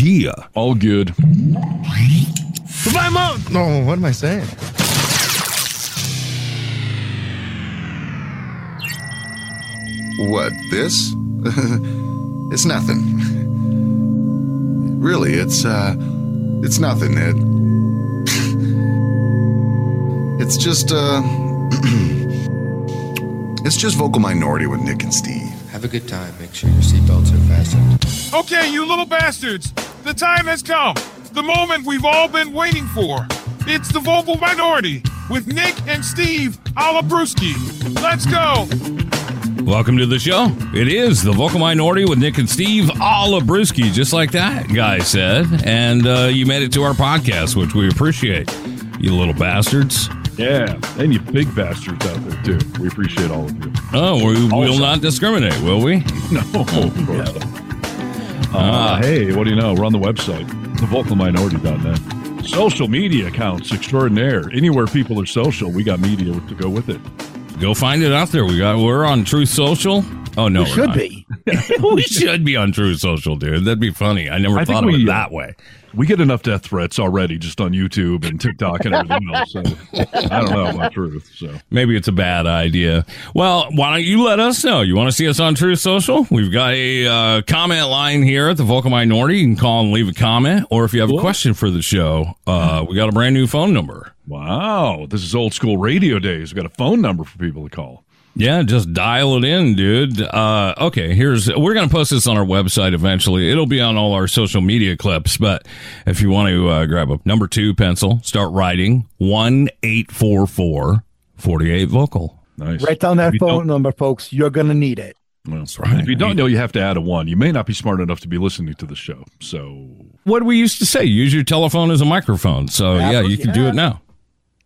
Yeah. All good. Goodbye, Mom. No, what am I saying? What, this? it's nothing. Really, it's, uh, it's nothing, Ed. it's just, uh, it's just vocal minority with Nick and Steve. Have a good time. Make sure your seatbelts are fastened. Okay, you little bastards. The time has come. The moment we've all been waiting for. It's the vocal minority with Nick and Steve Alabruski. Let's go. Welcome to the show. It is the vocal minority with Nick and Steve Alabruski, just like that guy said. And uh, you made it to our podcast, which we appreciate. You little bastards. Yeah, and you big bastards out there too. We appreciate all of you. Oh, we will not discriminate, will we? No, of course not. Uh, hey, what do you know? We're on the website, thevocalminority.net. Social media accounts extraordinaire. Anywhere people are social, we got media to go with it. Go find it out there. We got we're on Truth Social. Oh no, We we're should not. be. we should be on Truth Social, dude. That'd be funny. I never I thought of we, it uh, that way. We get enough death threats already just on YouTube and TikTok and everything else. So I don't know about truth. So Maybe it's a bad idea. Well, why don't you let us know? You want to see us on Truth Social? We've got a uh, comment line here at the Vocal Minority. You can call and leave a comment, or if you have a question for the show, uh, we got a brand new phone number. wow, this is old school radio days. We got a phone number for people to call. Yeah, just dial it in, dude. Uh, okay, here's we're gonna post this on our website eventually. It'll be on all our social media clips, but if you want to uh, grab a number two pencil, start writing one eight four four forty eight vocal. Nice. Write down that phone number, folks. You're gonna need it. Well, right. If you don't know, you have to add a one. You may not be smart enough to be listening to the show. So, What we used to say, use your telephone as a microphone. So yeah, you can do it now.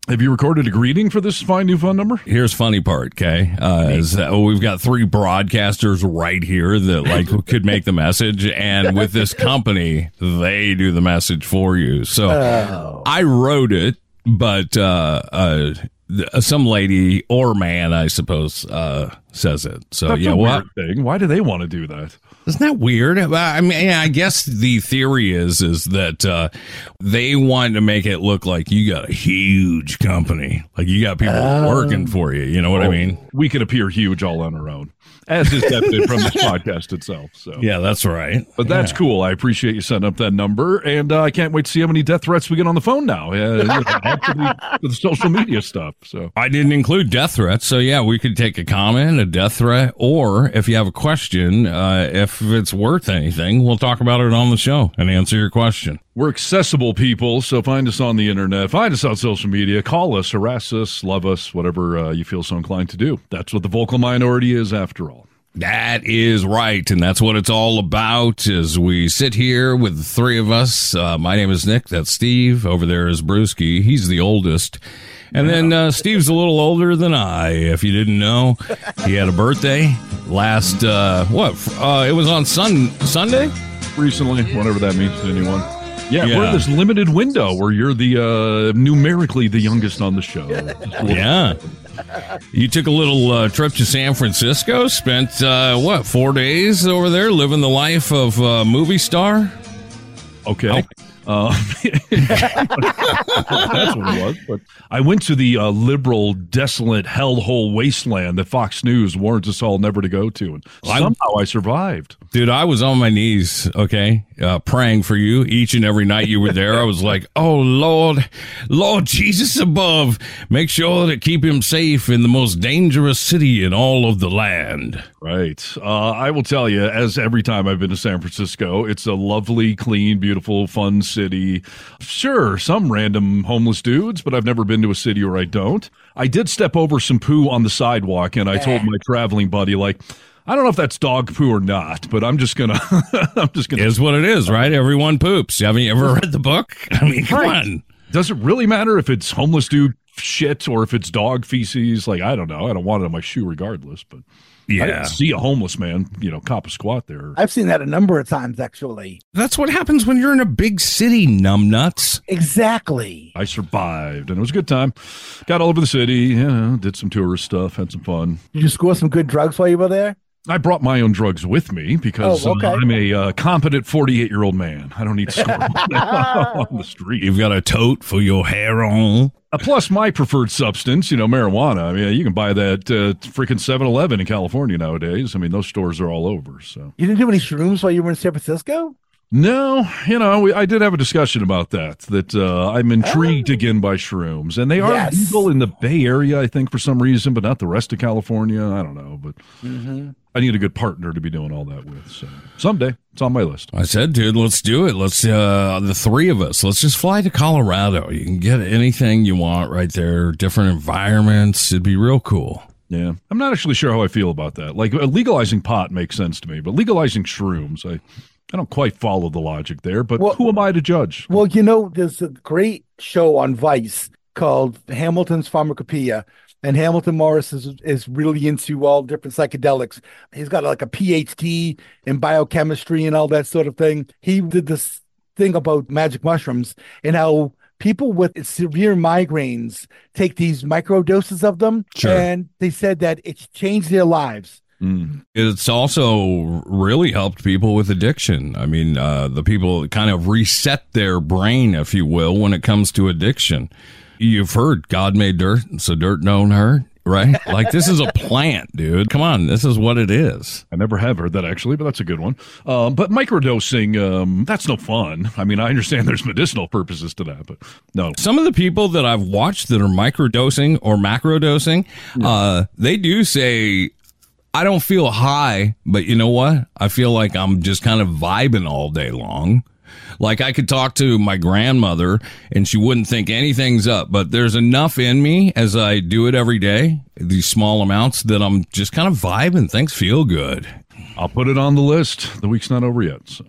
Have you recorded a greeting for this fine new phone number? Here's funny part, okay? Uh, is that we've got three broadcasters right here that like could make the message, and with this company, they do the message for you. So Oh. I wrote it, but uh, uh, th- some lady or man, I suppose, uh, says it. So That's yeah, a well, thing. Why do they want to do that? Isn't that weird? I mean, I guess the theory is is that uh, they want to make it look like you got a huge company, like you got people working for you. You know what I mean? We could appear huge all on our own, as is evident from this podcast itself. So, Yeah, that's right. But that's cool. I appreciate you setting up that number, and uh, I can't wait to see how many death threats we get on the phone now. Uh, you know, add to the, the social media stuff. So I didn't include death threats, so yeah, we could take a comment, a death threat, or if you have a question, uh, if it's worth anything, we'll talk about it on the show and answer your question. We're accessible people. So find us on the internet, find us on social media, call us, harass us, love us, whatever uh, you feel so inclined to do. That's what the vocal minority is, after all. That is right, and that's what it's all about. As we sit here with the three of us, uh, my name is Nick. That's Steve. Over there is Brewski. He's the oldest, and then uh, Steve's a little older than I. If you didn't know, he had a birthday last uh, what? Uh, it was on Sun Sunday. Recently, whatever that means to anyone. Yeah, Yeah. we're in this limited window where you're the uh, numerically the youngest on the show. Just a little- Yeah. You took a little uh, trip to San Francisco, spent, uh, what, four days over there living the life of uh, movie star? Okay. Uh, that's what it was. But I went to the uh, liberal, desolate hellhole wasteland that Fox News warns us all never to go to, and somehow I survived. Dude, I was on my knees, okay, uh, praying for you each and every night you were there. I was like, oh, Lord, Lord Jesus above, make sure to keep him safe in the most dangerous city in all of the land. Right. Uh, I will tell you, as every time I've been to San Francisco, it's a lovely, clean, beautiful, fun city. Sure, some random homeless dudes, but I've never been to a city where I don't. I did step over some poo on the sidewalk, and I told my traveling buddy, like, I don't know if that's dog poo or not, but I'm just gonna, I'm just gonna. Is what it is, right? Everyone poops. Haven't you ever read the book? I mean, come Right. on. Does it really matter if it's homeless dude shit or if it's dog feces? Like, I don't know. I don't want it on my shoe regardless, but I Yeah. didn't see a homeless man, you know, cop a squat there. I've seen that a number of times, actually. That's what happens when you're in a big city, numbnuts. Exactly. I survived, and it was a good time. Got all over the city, you know, did some tourist stuff, had some fun. Did you score some good drugs while you were there? I brought my own drugs with me because Oh, okay. uh, I'm a uh, competent 48 year old man. I don't need to score on the street. You've got a tote for your hair on. Uh, plus, my preferred substance, you know, marijuana. I mean, you can buy that uh, freaking 7 Eleven in California nowadays. I mean, those stores are all over. So, You didn't do any shrooms while you were in San Francisco? no, you know, we, I did have a discussion about that, that uh, I'm intrigued again by shrooms. And they are Yes. legal in the Bay Area, I think, for some reason, but not the rest of California. I don't know. But I need a good partner to be doing all that with. So, someday, it's on my list. I said, dude, let's do it. Let's, uh, the three of us, let's just fly to Colorado. You can get anything you want right there, different environments. It'd be real cool. Yeah, I'm not actually sure how I feel about that. Like legalizing pot makes sense to me, but legalizing shrooms, I, I don't quite follow the logic there. But Well- who am I to judge? Well, you know, there's a great show on Vice called Hamilton's Pharmacopoeia, and Hamilton Morris is is really into all different psychedelics. He's got like a PhD in biochemistry and all that sort of thing. He did this thing about magic mushrooms and how people with severe migraines take these micro doses of them, Sure. and they said that it's changed their lives. Mm. It's also really helped people with addiction. I mean, uh, the people kind of reset their brain, if you will, when it comes to addiction. You've heard God made dirt, so dirt don't hurt, right? Like this is a plant, dude. Come on, this is what it is. I never have heard that actually, but that's a good one. Um, but microdosing, um, that's no fun. I mean, I understand there's medicinal purposes to that, but no. Some of the people that I've watched that are microdosing or macrodosing, uh, they do say, I don't feel high, but you know what? I feel like I'm just kind of vibing all day long. Like I could talk to my grandmother and she wouldn't think anything's up, but there's enough in me as I do it every day, these small amounts that I'm just kind of vibing. Things feel good. I'll put it on the list. The week's not over yet. So.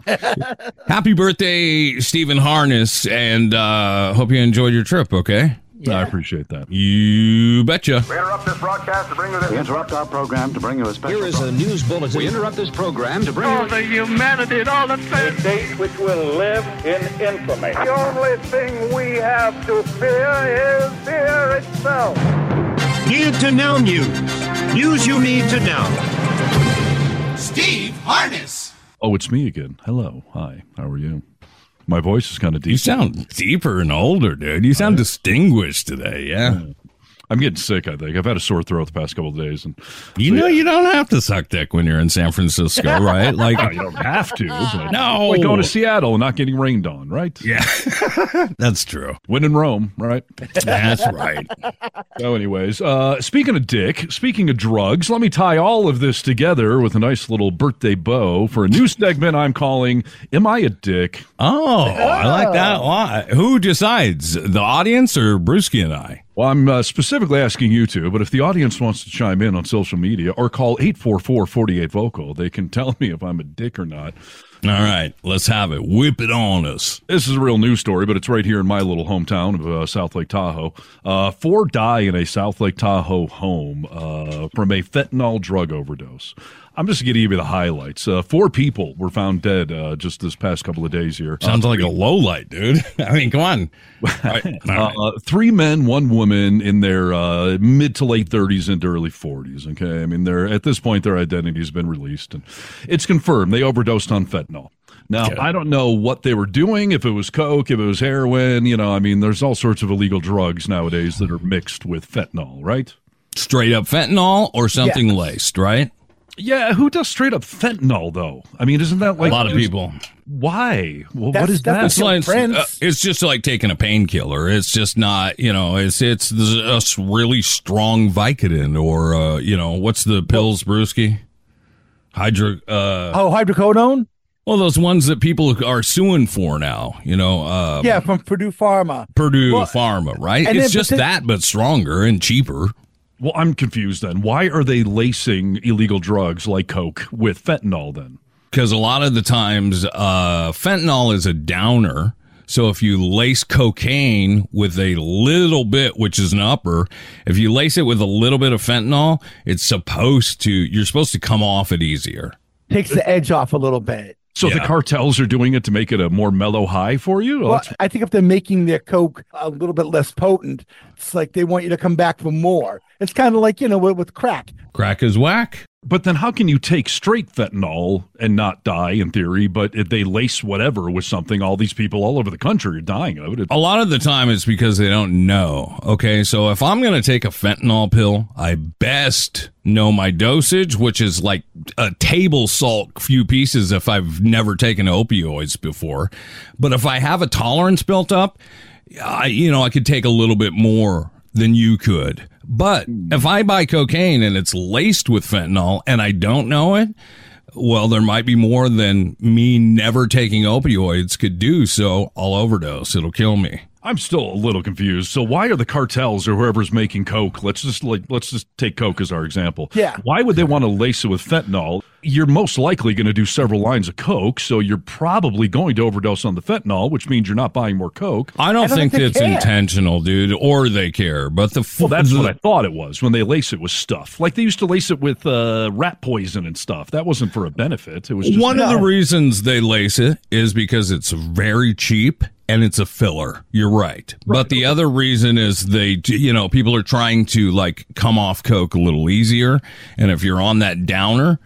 Happy birthday, Stephen Harness, and uh, hope you enjoyed your trip, okay? I appreciate that. You betcha. We interrupt this broadcast to bring you this. We interrupt our program to bring you a special. Here is a news bulletin. We interrupt this program to bring you. the humanity and all the A date which will live in infamy. The only thing we have to fear is fear itself. Need to know news. News you need to know. Steve Harness. Oh, it's me again. Hello. Hi. How are you? My voice is kind of deep. You sound deeper and older, dude. You sound distinguished today, yeah. I'm getting sick, I think. I've had a sore throat the past couple of days. and You know you don't have to suck dick when you're in San Francisco, right? Like you don't have to. But No. Like going to Seattle and not getting rained on, right? Yeah. That's true. When in Rome, right? That's right. So, anyways, uh, speaking of dick, speaking of drugs, let me tie all of this together with a nice little birthday bow for a new segment I'm calling Am I a Dick? Oh, I like that a lot. Who decides? The audience or Brewski and I? Well, I'm uh, specifically asking you to, but if the audience wants to chime in on social media or call 844 48 Vocal, they can tell me if I'm a dick or not. All right, let's have it. Whip it on us. This is a real news story, but it's right here in my little hometown of uh, South Lake Tahoe. Uh, four die in a South Lake Tahoe home uh, from a fentanyl drug overdose. I'm just going to give you the highlights. Uh, four people were found dead uh, just this past couple of days here. Sounds like a low light, dude. I mean, come on. All right, all right. Uh, three men, one woman in their uh, mid to late 30s into early 40s. Okay, I mean, they're at this point their identity has been released, and it's confirmed they overdosed on fentanyl. Now, Okay. I don't know what they were doing, if it was coke, if it was heroin. You know, I mean, there's all sorts of illegal drugs nowadays that are mixed with fentanyl, right? Straight up fentanyl or something laced, right? Yeah, who does straight up fentanyl though? I mean, isn't that like a lot of people. Why? Well, what That's- is that's that? It's like uh, it's just like taking a painkiller. It's just not, you know, it's it's a s- really strong Vicodin or uh, you know, what's the pills, Brewski? Hydro uh Oh, hydrocodone? well those ones that people are suing for now, you know, uh Yeah, from Purdue Pharma. Purdue Well, Pharma, right? It's then- just that but stronger and cheaper. Well, I'm confused then. Why are they lacing illegal drugs like coke with fentanyl then? because a lot of the times uh, fentanyl is a downer. So if you lace cocaine with a little bit, which is an upper, if you lace it with a little bit of fentanyl, it's supposed to. You're supposed to come off it easier. Takes the edge off a little bit. So the cartels are doing it to make it a more mellow high for you? Well, Well, I think if they're making their coke a little bit less potent, It's like they want you to come back for more. It's kind of like, you know, with, with crack. Crack is whack. But then how can you take straight fentanyl and not die in theory, but if they lace whatever with something, all these people all over the country are dying of it. A lot of the time it's because they don't know. Okay. So if I'm going to take a fentanyl pill, I best know my dosage, which is like a table salt few pieces if I've never taken opioids before. But if I have a tolerance built up, I, you know, I could take a little bit more than you could. But hmm. if I buy cocaine and it's laced with fentanyl and I don't know it, well, there might be more than me never taking opioids could do. So I'll overdose. It'll kill me. I'm still a little confused. So why are the cartels or whoever's making coke? Let's just like let's just take coke as our example. Yeah. Why would they want to lace it with fentanyl? You're most likely going to do several lines of coke, so you're probably going to overdose on the fentanyl, which means you're not buying more coke. I don't, I don't think think it's care. intentional, dude, or they care. But the Well, that's what I thought it was when they lace it with stuff. Like they used to lace it with uh, rat poison and stuff. That wasn't for a benefit. It was just One of the reasons they lace it is because it's very cheap and it's a filler. You're right. But the other reason is they, you know, people are trying to like come off Coke a little easier. And if you're on that downer,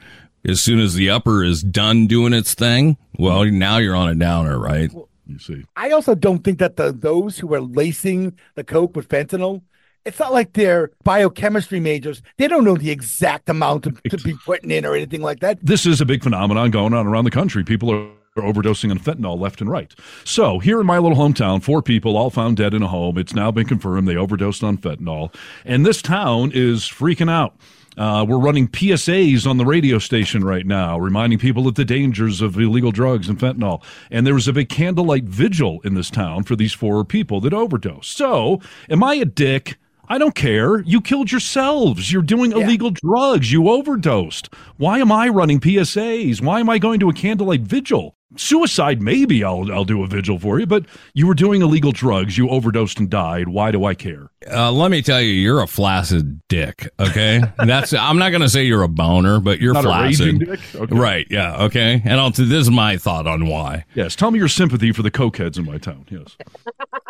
as soon as the upper is done doing its thing, well, now you're on a downer, right? You see. I also don't think that the those who are lacing the coke with fentanyl, it's not like they're biochemistry majors. They don't know the exact amount to, to be putting in or anything like that. this is a big phenomenon going on around the country. People are overdosing on fentanyl left and right. So here in my little hometown, four people all found dead in a home. It's now been confirmed they overdosed on fentanyl, and this town is freaking out. Uh, we're running PSAs on the radio station right now, reminding people of the dangers of illegal drugs and fentanyl. And there was a big candlelight vigil in this town for these four people that overdosed. So, am I a dick? I don't care. You killed yourselves. You're doing illegal drugs. You overdosed. Why am I running PSAs? Why am I going to a candlelight vigil? Suicide, maybe I'll I'll do a vigil for you, but you were doing illegal drugs. You overdosed and died. Why do I care? Uh, let me tell you, you're a flaccid dick. Okay, that's. I'm not going to say you're a boner, but you're Not a flaccid. Okay. Right? Yeah. Okay. And I'll, this is my thought on why. Yes, tell me your sympathy for the cokeheads in my town. Yes.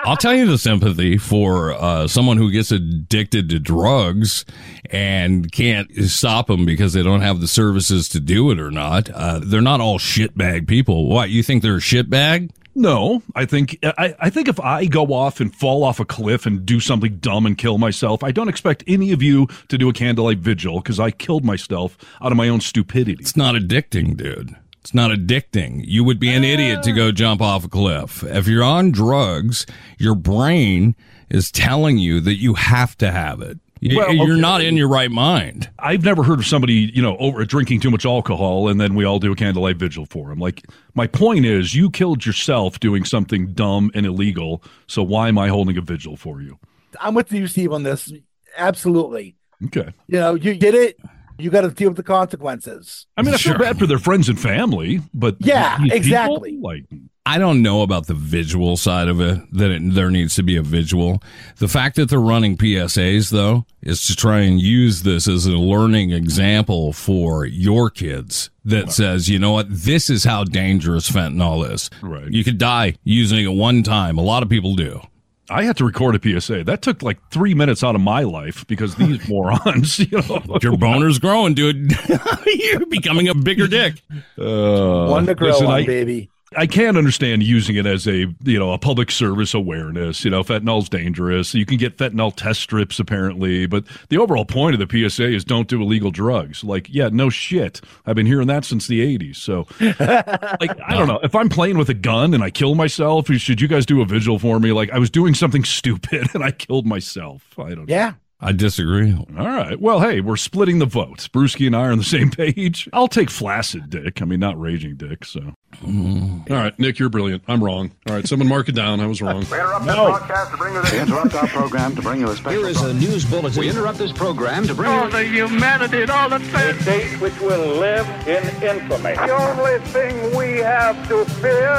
I'll tell you the sympathy for uh, someone who gets addicted to drugs and can't stop them because they don't have the services to do it or not. Uh, they're not all shitbag people. What you think they're a shitbag? No, I think I, I think if I go off and fall off a cliff and do something dumb and kill myself, I don't expect any of you to do a candlelight vigil because I killed myself out of my own stupidity. It's not addicting, dude. It's not addicting. You would be an idiot to go ah. jump off a cliff. If you're on drugs, your brain is telling you that you have to have it. You- Well, You're okay. not in your right mind. I've never heard of somebody, you know, over drinking too much alcohol and then we all do a candlelight vigil for him. Like my point is you killed yourself doing something dumb and illegal, so why am I holding a vigil for you? I'm with you, Steve, on this. Absolutely. Okay. You know, you did it. You got to deal with the consequences. I mean, I Sure. feel bad for their friends and family, but Yeah, these people, exactly. like I don't know about the visual side of it, that it, there needs to be a visual. The fact that they're running PSAs, though, is to try and use this as a learning example for your kids that says, you know what, this is how dangerous fentanyl is. Right. You could die using it one time. A lot of people do. I had to record a PSA. That took like three minutes out of my life because these morons, you know. Your boner's growing, dude. You're becoming a bigger dick. Uh, One to grow listen, on, I, baby. I can understand using it as a you know a public service awareness. You know, fentanyl's dangerous. You can get fentanyl test strips apparently, but the overall point of the PSA is don't do illegal drugs. Like, yeah, no shit. I've been hearing that since the '80s. So, like, I don't know. If I'm playing with a gun and I kill myself, should you guys do a vigil for me? Like, I was doing something stupid and I killed myself. I don't. know. Yeah. I disagree. All right. Well, hey, we're splitting the votes. Brewski and I are on the same page. I'll take flaccid dick. I mean, not raging dick. So. Mm. All right, Nick, you're brilliant. I'm wrong. All right, someone mark it down. I was wrong. We interrupt this broadcast to bring you We interrupt our program to bring you a special. Here is a news bulletin. We interrupt this program to bring All you. the humanity and all the A date which will live in infamy. The only thing we have to fear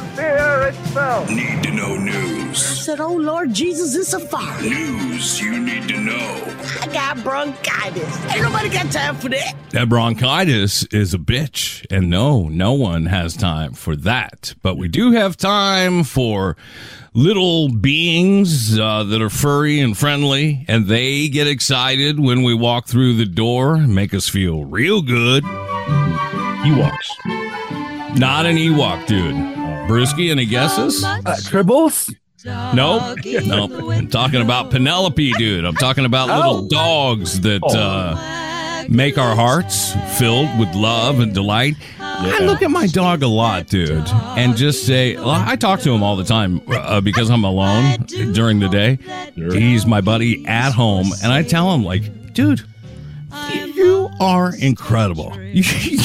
is fear itself. Need to know news. said, Oh Lord Jesus, it's a fire. News you need to know. I got bronchitis. Ain't nobody got time for that. That bronchitis is a bitch. And no, no one has time for that. But we do have time for little beings uh, that are furry and friendly. And they get excited when we walk through the door, make us feel real good. Ewoks. Not an Ewok, dude. Brewski, any guesses? Uh, tribbles? Nope. Nope. I'm talking about Penelope, dude. I'm talking about little dogs that uh, make our hearts filled with love and delight. I look at my dog a lot, dude, and just say, well, I talk to him all the time uh, because I'm alone during the day. He's my buddy at home, and I tell him, like, dude, you are incredible.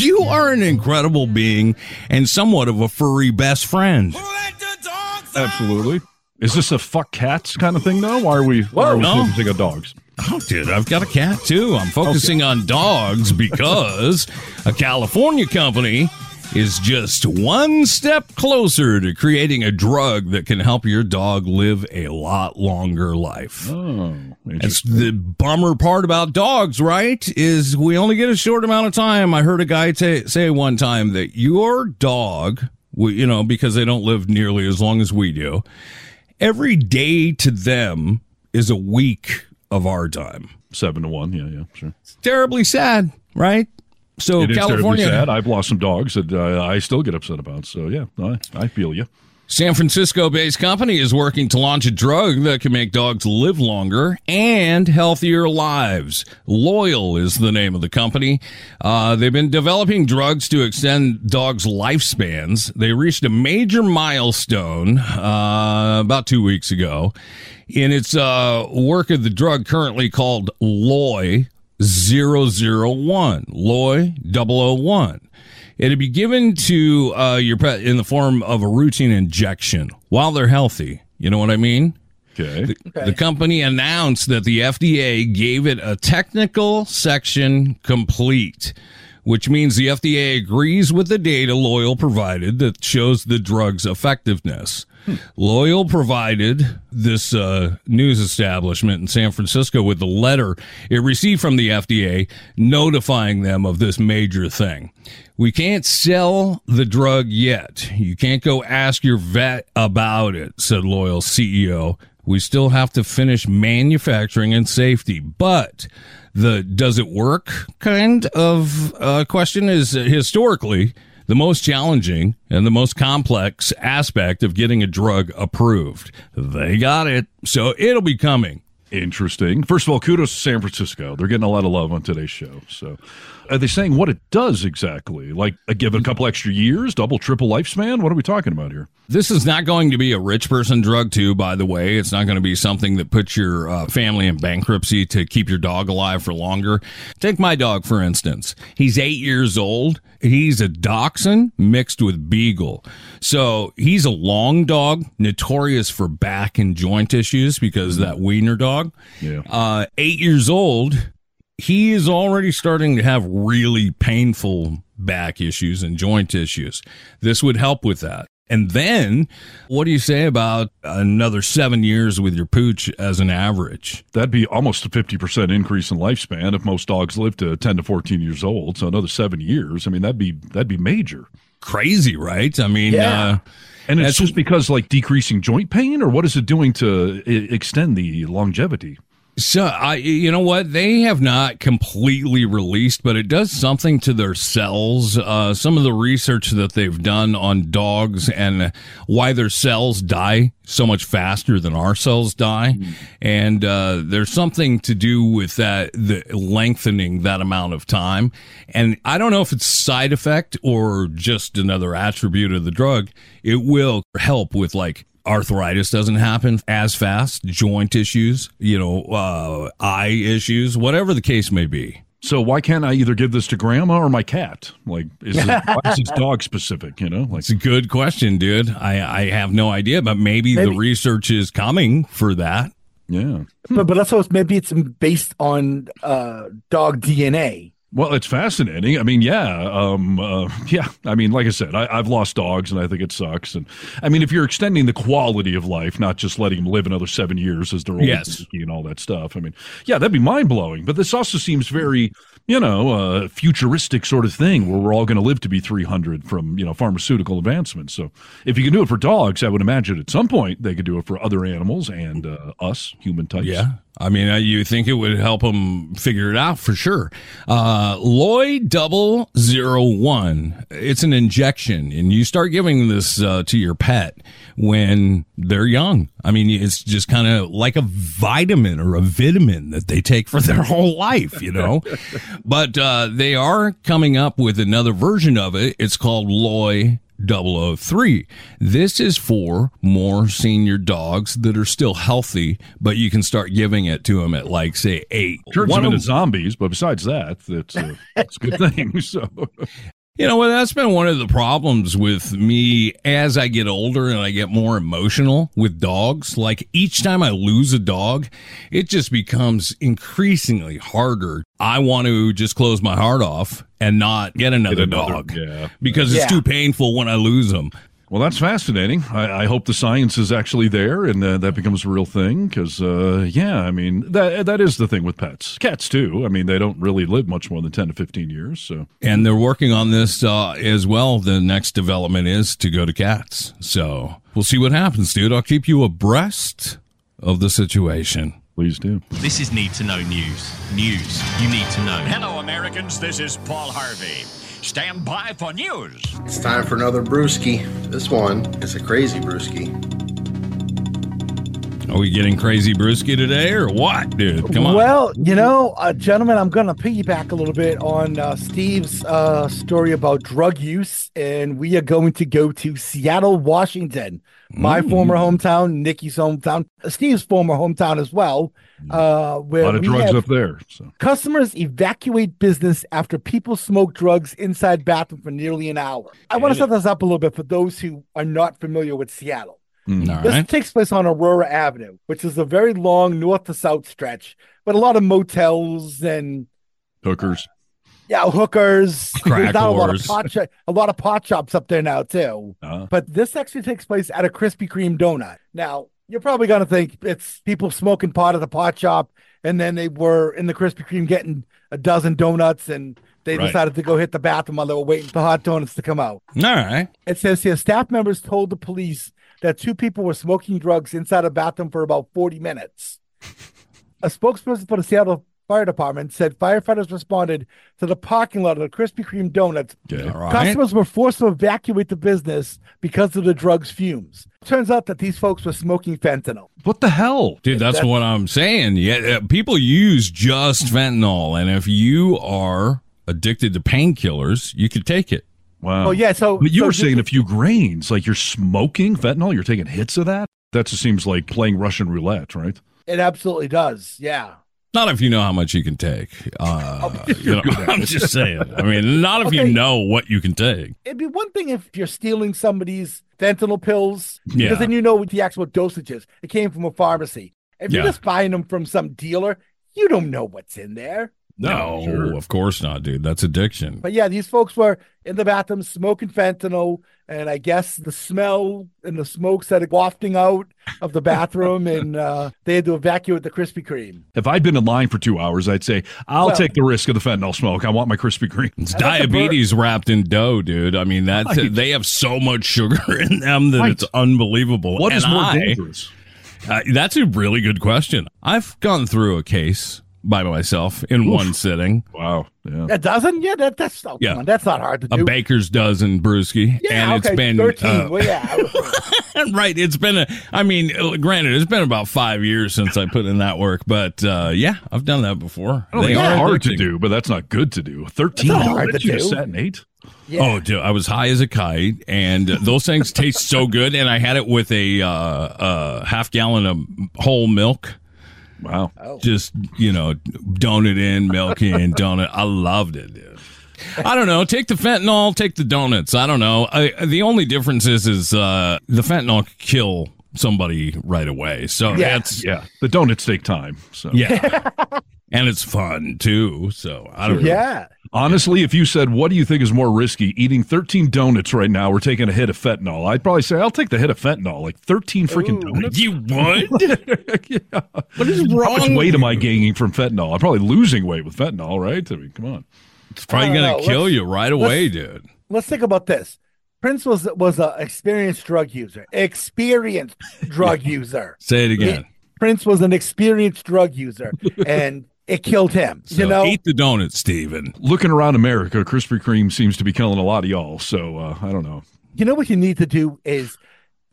You are an incredible being and somewhat of a furry best friend. Absolutely. Is this a fuck cats kind of thing, though? Why are we, why are we no. focusing on dogs? Oh, dude, I've got a cat too. I'm focusing on dogs because a California company is just one step closer to creating a drug that can help your dog live a lot longer life. Oh, That's the bummer part about dogs, right? Is we only get a short amount of time. I heard a guy t- say one time that your dog, we- you know, because they don't live nearly as long as we do, every day to them is a week of our time. Seven to one. Yeah, yeah, sure. Terribly sad, right? So it California, sad. I've lost some dogs that uh, I still get upset about. So yeah, I, I feel you. San Francisco based company is working to launch a drug that can make dogs live longer and healthier lives. Loyal is the name of the company. Uh, they've been developing drugs to extend dogs' lifespans. They reached a major milestone uh, about two weeks ago in its uh, work of the drug currently called Loy 001. Loy 001. It'd be given to uh, your pet in the form of a routine injection while they're healthy. You know what I mean? Okay. The, the company announced that the FDA gave it a technical section complete, which means the FDA agrees with the data Loyal provided that shows the drug's effectiveness. Loyal provided this uh, news establishment in San Francisco with the letter it received from the FDA notifying them of this major thing. We can't sell the drug yet. You can't go ask your vet about it, said Loyal's CEO. We still have to finish manufacturing and safety, but the does it work kind of uh, question is historically the most challenging and the most complex aspect of getting a drug approved. They got it, so it'll be coming. Interesting. First of all, kudos to San Francisco. They're getting a lot of love on today's show. So, are they saying what it does exactly? Like, uh, give it a couple extra years, double, triple lifespan? What are we talking about here? This is not going to be a rich person drug, too, by the way. It's not going to be something that puts your uh, family in bankruptcy to keep your dog alive for longer. Take my dog, for instance. He's eight years old. He's a dachshund mixed with beagle. So he's a long dog, notorious for back and joint issues because that wiener dog. Yeah. Uh, eight years old. He is already starting to have really painful back issues and joint issues. This would help with that. And then, what do you say about another seven years with your pooch as an average? That'd be almost a 50% increase in lifespan if most dogs live to 10 to 14 years old. So another seven years. I mean, that'd be, that'd be major. Crazy, right? I mean, Yeah. uh, And it's just because like decreasing joint pain or what is it doing to I- extend the longevity? So I, you know what, they have not completely released, but it does something to their cells. Uh, some of the research that they've done on dogs and why their cells die so much faster than our cells die, and uh, there's something to do with that, the lengthening that amount of time. And I don't know if it's side effect or just another attribute of the drug. It will help with like arthritis doesn't happen as fast, joint issues, you know, uh, eye issues, whatever the case may be. So why can't I either give this to grandma or my cat? Like, is it, why is it dog specific? You know, like It's a good question, dude. I, I have no idea, but maybe, the research is coming for that. yeah. But but also maybe it's based on uh, dog DNA. Well, it's fascinating. I mean, yeah, um, uh, yeah. I mean, like I said, I, I've lost dogs, and I think it sucks. And I mean, if you're extending the quality of life, not just letting them live another seven years as they're old Yes. and all that stuff. I mean, yeah, that'd be mind blowing. But this also seems very, you know, uh, futuristic sort of thing where we're all going to live to be 300 from you know pharmaceutical advancements. So if you can do it for dogs, I would imagine at some point they could do it for other animals and uh, us human types. Yeah. I mean, uh, you think it would help them figure it out for sure. Uh, double zero one. It's an injection, and you start giving this uh, to your pet when they're young. I mean, it's just kind of like a vitamin or a vitamin that they take for their whole life, you know. But uh, they are coming up with another version of it. It's called Loy 003. This is for more senior dogs that are still healthy, but you can start giving it to them at like say eight. Turns One them of- into zombies, but besides that, it's uh, that's a good thing. So You know, well, that's been one of the problems with me as I get older and I get more emotional with dogs. Like each time I lose a dog, it just becomes increasingly harder. I want to just close my heart off and not get another, another- dog yeah. because it's Yeah. too painful when I lose them. Well, that's fascinating. I, I hope the science is actually there and uh, that becomes a real thing. Because, uh, yeah, I mean that that is the thing with pets. Cats too. I mean, they don't really live much more than ten to fifteen years. So And they're working on this uh, as well. The next development is to go to cats. So we'll see what happens, dude. I'll keep you abreast of the situation. Please do. This is Need to Know News. News you need to know. Hello, Americans. This is Paul Harvey. Stand by for news. It's time for another brewski. This one is a crazy brewski. Are we getting crazy brewski today or what, dude? Come on. Well, you know, uh, gentlemen, I'm going to piggyback a little bit on uh, Steve's uh, story about drug use, and we are going to go to Seattle, Washington, my Mm. former hometown, Nikki's hometown, Steve's former hometown as well. Uh, a lot of drugs up there. So Customers evacuate business after people smoke drugs inside bathroom for nearly an hour. I want to set this up a little bit for those who are not familiar with Seattle. Mm. All This right. takes place on Aurora Avenue, which is a very long north to south stretch, but a lot of motels and hookers. yeah, hookers. Crack There's not a lot of pot shop, a lot of pot shops up there now too. Uh, But this actually takes place at a Krispy Kreme donut. Now, you're probably gonna think it's people smoking pot at the pot shop, and then they were in the Krispy Kreme getting a dozen donuts, and they Right. decided to go hit the bathroom while they were waiting for the hot donuts to come out. All right. It says here staff members told the police that two people were smoking drugs inside a bathroom for about 40 minutes. a spokesperson for the Seattle Fire Department said firefighters responded to the parking lot of the Krispy Kreme donuts. Okay. All right. Customers were forced to evacuate the business because of the drug's fumes. Turns out that these folks were smoking fentanyl. What the hell? Dude, that's That's- what I'm saying. Yeah, uh, people use just fentanyl, and if you are addicted to painkillers, you could take it. Wow. Oh yeah, so But you so were just- saying a few grains, like you're smoking fentanyl, you're taking hits of that. That just seems like playing Russian roulette, right? it absolutely does. Yeah. Not if you know how much you can take. Uh, you know, I'm just saying. I mean, not if Okay. you know what you can take. It'd be one thing if you're stealing somebody's fentanyl pills, Yeah. because then you know what the actual dosage is. It came from a pharmacy. If you're just buying them from some dealer, you don't know what's in there. No, sure. of course not, dude. That's addiction. But yeah, these folks were in the bathroom smoking fentanyl, and I guess the smell and the smoke started wafting out of the bathroom, and uh, they had to evacuate the Krispy Kreme. If I'd been in line for two hours, I'd say, I'll Well- take the risk of the fentanyl smoke. I want my Krispy Kreme. It's that's a diabetes wrapped in dough, dude. I mean, that's Right. they have so much sugar in them that Right. it's unbelievable. What is And more I- dangerous? Uh, that's a really good question. I've gone through a case by myself in one sitting. Wow. Yeah. A dozen? Yeah, that, that's oh, Yeah. come on, that's not hard to do. A baker's dozen brewski, yeah, and okay, it's been thirteen. uh, well, yeah, right. It's been a. I mean, uh, granted, it's been about five years since I put in that work, but uh, yeah, I've done that before. I don't They think are it's hard to do, but that's not good to do. 13. It's not hard to you do. sat an eight. yeah. Oh, dude, I was high as a kite, and those things taste so good. And I had it with a uh, uh, half gallon of whole milk. Wow. Just you know, donut in, milk in, donut. I loved it, dude. I don't know. Take the fentanyl, take the donuts. I don't know. I, the only difference is, is uh, the fentanyl could kill somebody right away. So Yeah. that's Yeah. The donuts take time. So yeah, and it's fun too. So I don't. know. Yeah. Honestly, if you said, what do you think is more risky, eating 13 donuts right now or taking a hit of fentanyl? I'd probably say, I'll take the hit of fentanyl. Like 13 freaking donuts? You would? yeah. What is How wrong much with weight am you? I gaining from fentanyl? I'm probably losing weight with fentanyl, right? I mean, come on. It's probably going to kill Let's- you right away, dude. Let's think about this. Prince was was an experienced drug user. Experienced drug user. Say it again. Prince was an experienced drug user, and it killed him. So you know, eat the donuts, Steven. Looking around America, Krispy Kreme seems to be killing a lot of y'all. So uh, I don't know. you know what you need to do is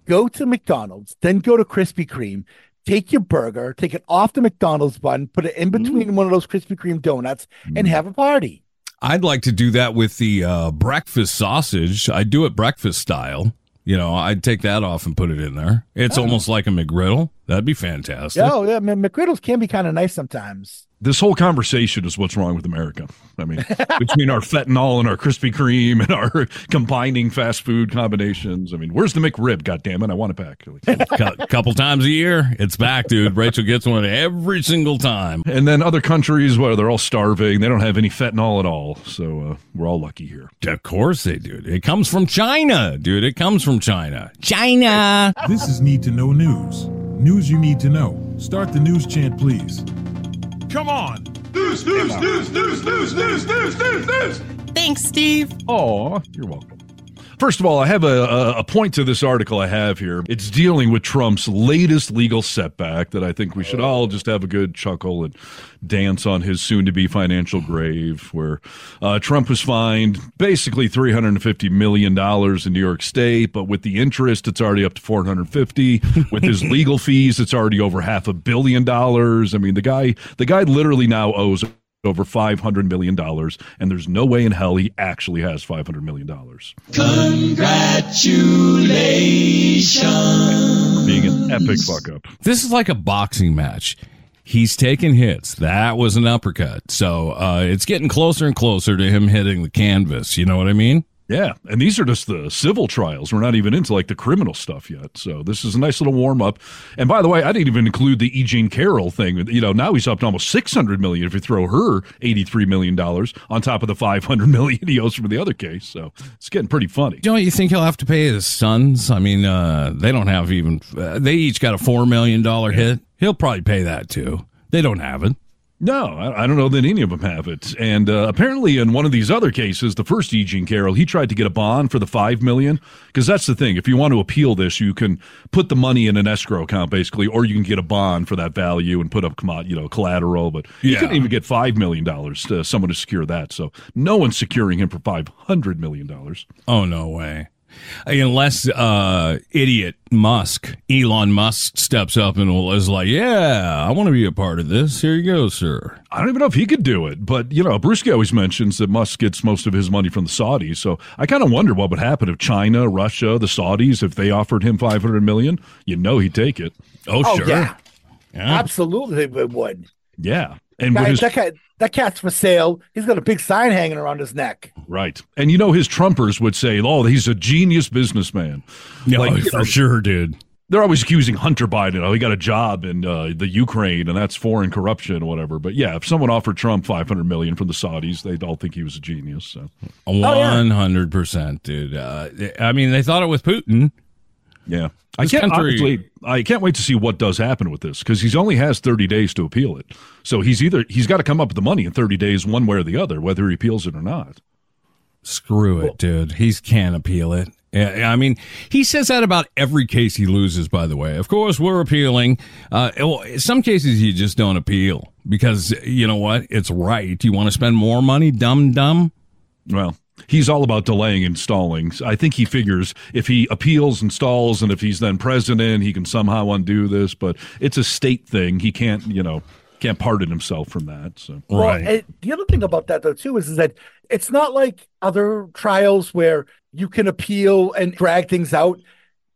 go to McDonald's, then go to Krispy Kreme, take your burger, take it off the McDonald's bun, put it in between one of those Krispy Kreme donuts, and have a party. I'd like to do that with the uh, breakfast sausage. I'd do it breakfast style. You know, I'd take that off and put it in there. It's almost like a McGriddle. That'd be fantastic. Oh yeah, McGriddles can be kind of nice sometimes. This whole conversation is what's wrong with America. I mean, between our fentanyl and our Krispy Kreme and our combining fast food combinations. I mean, where's the McRib? God damn it, I want it back. Cou- couple times a year, it's back, dude. Rachel gets one every single time. And then other countries where they're all starving, they don't have any fentanyl at all. So uh, we're all lucky here. Of course they do. It comes from China, dude. It comes from China. China. This is Need to Know News. News you need to know. Start the news chant, please. Come on. News, news, news, news, news, news, news, news, news. Thanks, Steve. Oh, you're welcome. First of all, I have a, a, point to this article I have here. It's dealing with Trump's latest legal setback that I think we should all just have a good chuckle and dance on his soon to be financial grave, where uh, Trump was fined basically $350 million in New York State, but with the interest, it's already up to 450 With his legal fees, it's already over half a billion dollars. I mean, the guy, the guy literally now owes over $500 million, and there's no way in hell he actually has $500 million. Congratulations. Being an epic fuck up. This is like a boxing match. He's taking hits. That was an uppercut. So uh, it's getting closer and closer to him hitting the canvas. You know what I mean? Yeah, and these are just the civil trials. We're not even into like the criminal stuff yet. So this is a nice little warm up. And by the way, I didn't even include the E. Jean Carroll thing. You know, now he's up to almost six hundred million if you throw her eighty three million dollars on top of the five hundred million he owes from the other case. So it's getting pretty funny. Don't you think he'll have to pay his sons? I mean, uh, they don't have even. Uh, they each got a four million dollar hit. He'll probably pay that too. They don't have it. No, I, I don't know that any of them have it. And uh, apparently, in one of these other cases, the first E. Jean Carroll, he tried to get a bond for the five million because that's the thing. If you want to appeal this, you can put the money in an escrow account, basically, or you can get a bond for that value and put up, you know, collateral. But you Yeah. couldn't even get five million dollars to someone to secure that. So no one's securing him for five hundred million dollars. Oh no way. Unless uh, idiot Musk, Elon Musk, steps up and is like, "Yeah, I want to be a part of this. Here you go, sir." I don't even know if he could do it, but you know, Brewski always mentions that Musk gets most of his money from the Saudis. So I kind of wonder what would happen if China, Russia, the Saudis, if they offered him five hundred million, you know he'd take it. Oh, Oh, sure. yeah. Yeah. Absolutely, they would. Yeah, and Guy- with his, that, guy, that cat's for sale. He's got a big sign hanging around his neck. right, and you know his Trumpers would say, "Oh, he's a genius businessman." No, Like, for know, sure, dude. They're always accusing Hunter Biden. Oh, he got a job in uh, the Ukraine, and that's foreign corruption or whatever. But yeah, if someone offered Trump five hundred million from the Saudis, they'd all think he was a genius. So One hundred percent, dude. Uh, I mean, they thought it with Putin. Yeah. I can't honestly, I can't wait to see what does happen with this because he's only has 30 days to appeal it. So he's either he's got to come up with the money in 30 days one way or the other whether he appeals it or not. Screw it, dude. He can't appeal it. I mean, he says that about every case he loses. By the way, of course, we're appealing. Uh, well, some cases you just don't appeal because you know what? It's right. You want to spend more money, dumb dumb. Well, he's all about delaying and stalling. I think he figures if he appeals and stalls and if he's then president, he can somehow undo this, but it's a state thing. He can't, you know, can't pardon himself from that. So Well, and the other thing about that though too is, is that it's not like other trials where you can appeal and drag things out.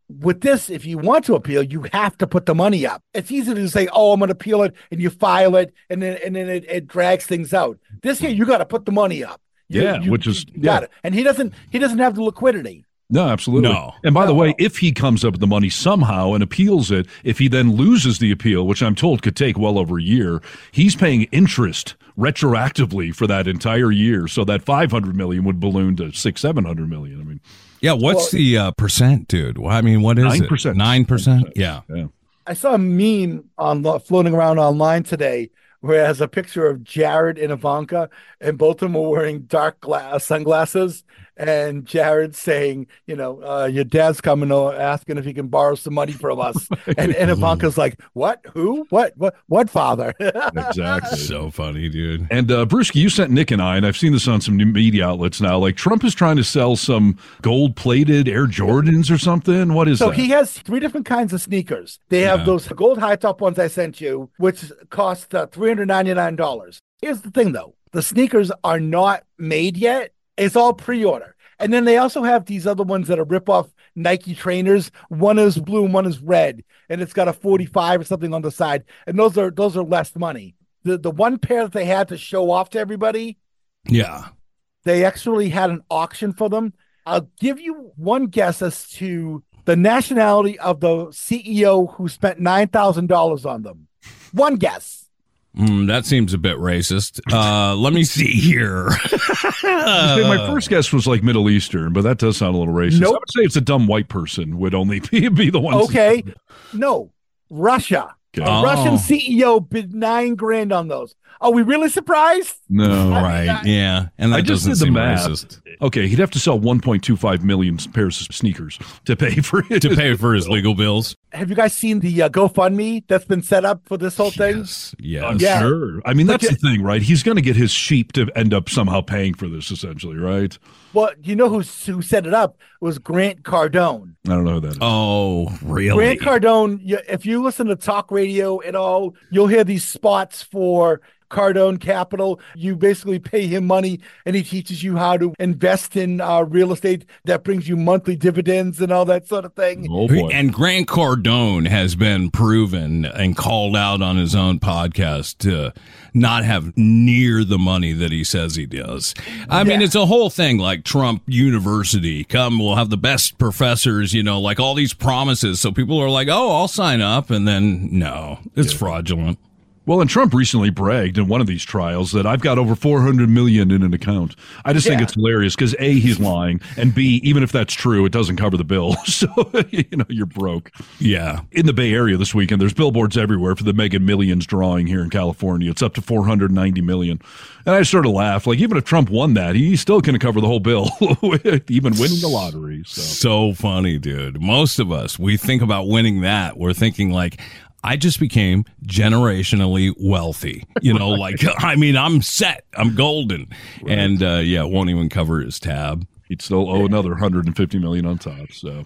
With this, if you want to appeal, you have to put the money up. It's easy to say, "Oh, I'm going to appeal it," and you file it, and then and then it, it drags things out. This year, you got to put the money up. You- Yeah, you- which is- got yeah. it. And he doesn't he doesn't have the liquidity. No, absolutely. No. And by the way, if he comes up with the money somehow and appeals it, if he then loses the appeal, which I'm told could take well over a year, he's paying interest retroactively for that entire year. So that 500 million would balloon to six, 700 million. I mean, Yeah, what's the uh, percent, dude? Well, I mean, what is it? 9%. Nine percent. Yeah. yeah. I saw a meme on floating around online today where it has a picture of Jared and Ivanka, and both of them are wearing dark glass sunglasses. And Jared saying, you know, uh, your dad's coming over asking if he can borrow some money from us. and, and Ivanka's like, what? Who? What? What? What father? Exactly. So funny, dude. And uh, Brewski, you sent Nick and I, and I've seen this on some new media outlets now. Like Trump is trying to sell some gold-plated Air Jordans or something. What is so that? he has three different kinds of sneakers. They have Yeah. those gold high top ones I sent you, which cost uh, three hundred ninety nine dollars. Here's the thing, though: the sneakers are not made yet. It's all pre order. And then they also have these other ones that are rip off Nike trainers. One is blue and one is red, and it's got a forty five or something on the side. And those are those are less money. The the one pair that they had to show off to everybody, Yeah. they actually had an auction for them. I'll give you one guess as to the nationality of the CEO who spent nine thousand dollars on them. One guess. Mm, that seems a bit racist. Uh, let me see here. My first guess was like Middle Eastern, but that does sound a little racist. I would say it's a dumb white person would only be, be the one. Okay, no, Russia. Okay. A Oh. Russian CEO bid nine grand on those. Are we really surprised? No, right. Yeah. And that I just doesn't did the seem math. racist. Okay, he'd have to sell 1.25 million pairs of sneakers to pay for it. To pay for his legal bills. Have you guys seen the uh, GoFundMe that's been set up for this whole thing? Yes. Yes. I'm Yeah. sure. I mean, that's you- the thing, right? He's going to get his sheep to end up somehow paying for this, essentially, right? Well, you know who who set it up was Grant Cardone. I don't know who that is. Oh, really? Grant Cardone, if you listen to talk radio at all, you'll hear these spots for Cardone Capital. You basically pay him money and he teaches you how to invest in uh, real estate that brings you monthly dividends and all that sort of thing. Oh boy. And Grant Cardone has been proven and called out on his own podcast to not have near the money that he says he does. I mean, it's a whole thing like Trump University. Come, we'll have the best professors, you know, like all these promises. So people are like, oh, I'll sign up. And then, no, it's fraudulent. Well, and Trump recently bragged in one of these trials that I've got over 400 million in an account. I just think Yeah. it's hilarious because A, he's lying, and B, even if that's true, it doesn't cover the bill. So, you know, you're broke. Yeah. In the Bay Area this weekend, there's billboards everywhere for the Mega Millions drawing here in California. It's up to 490 million. And I sort of laugh. Like, even if Trump won that, he's still going to cover the whole bill, even winning the lottery. So. So funny, dude. Most of us, we think about winning that. We're thinking like, I just became generationally wealthy. You know, like, I mean, I'm set. I'm golden. And, uh, yeah, it won't even cover his tab. he'd still owe another 150 million on top so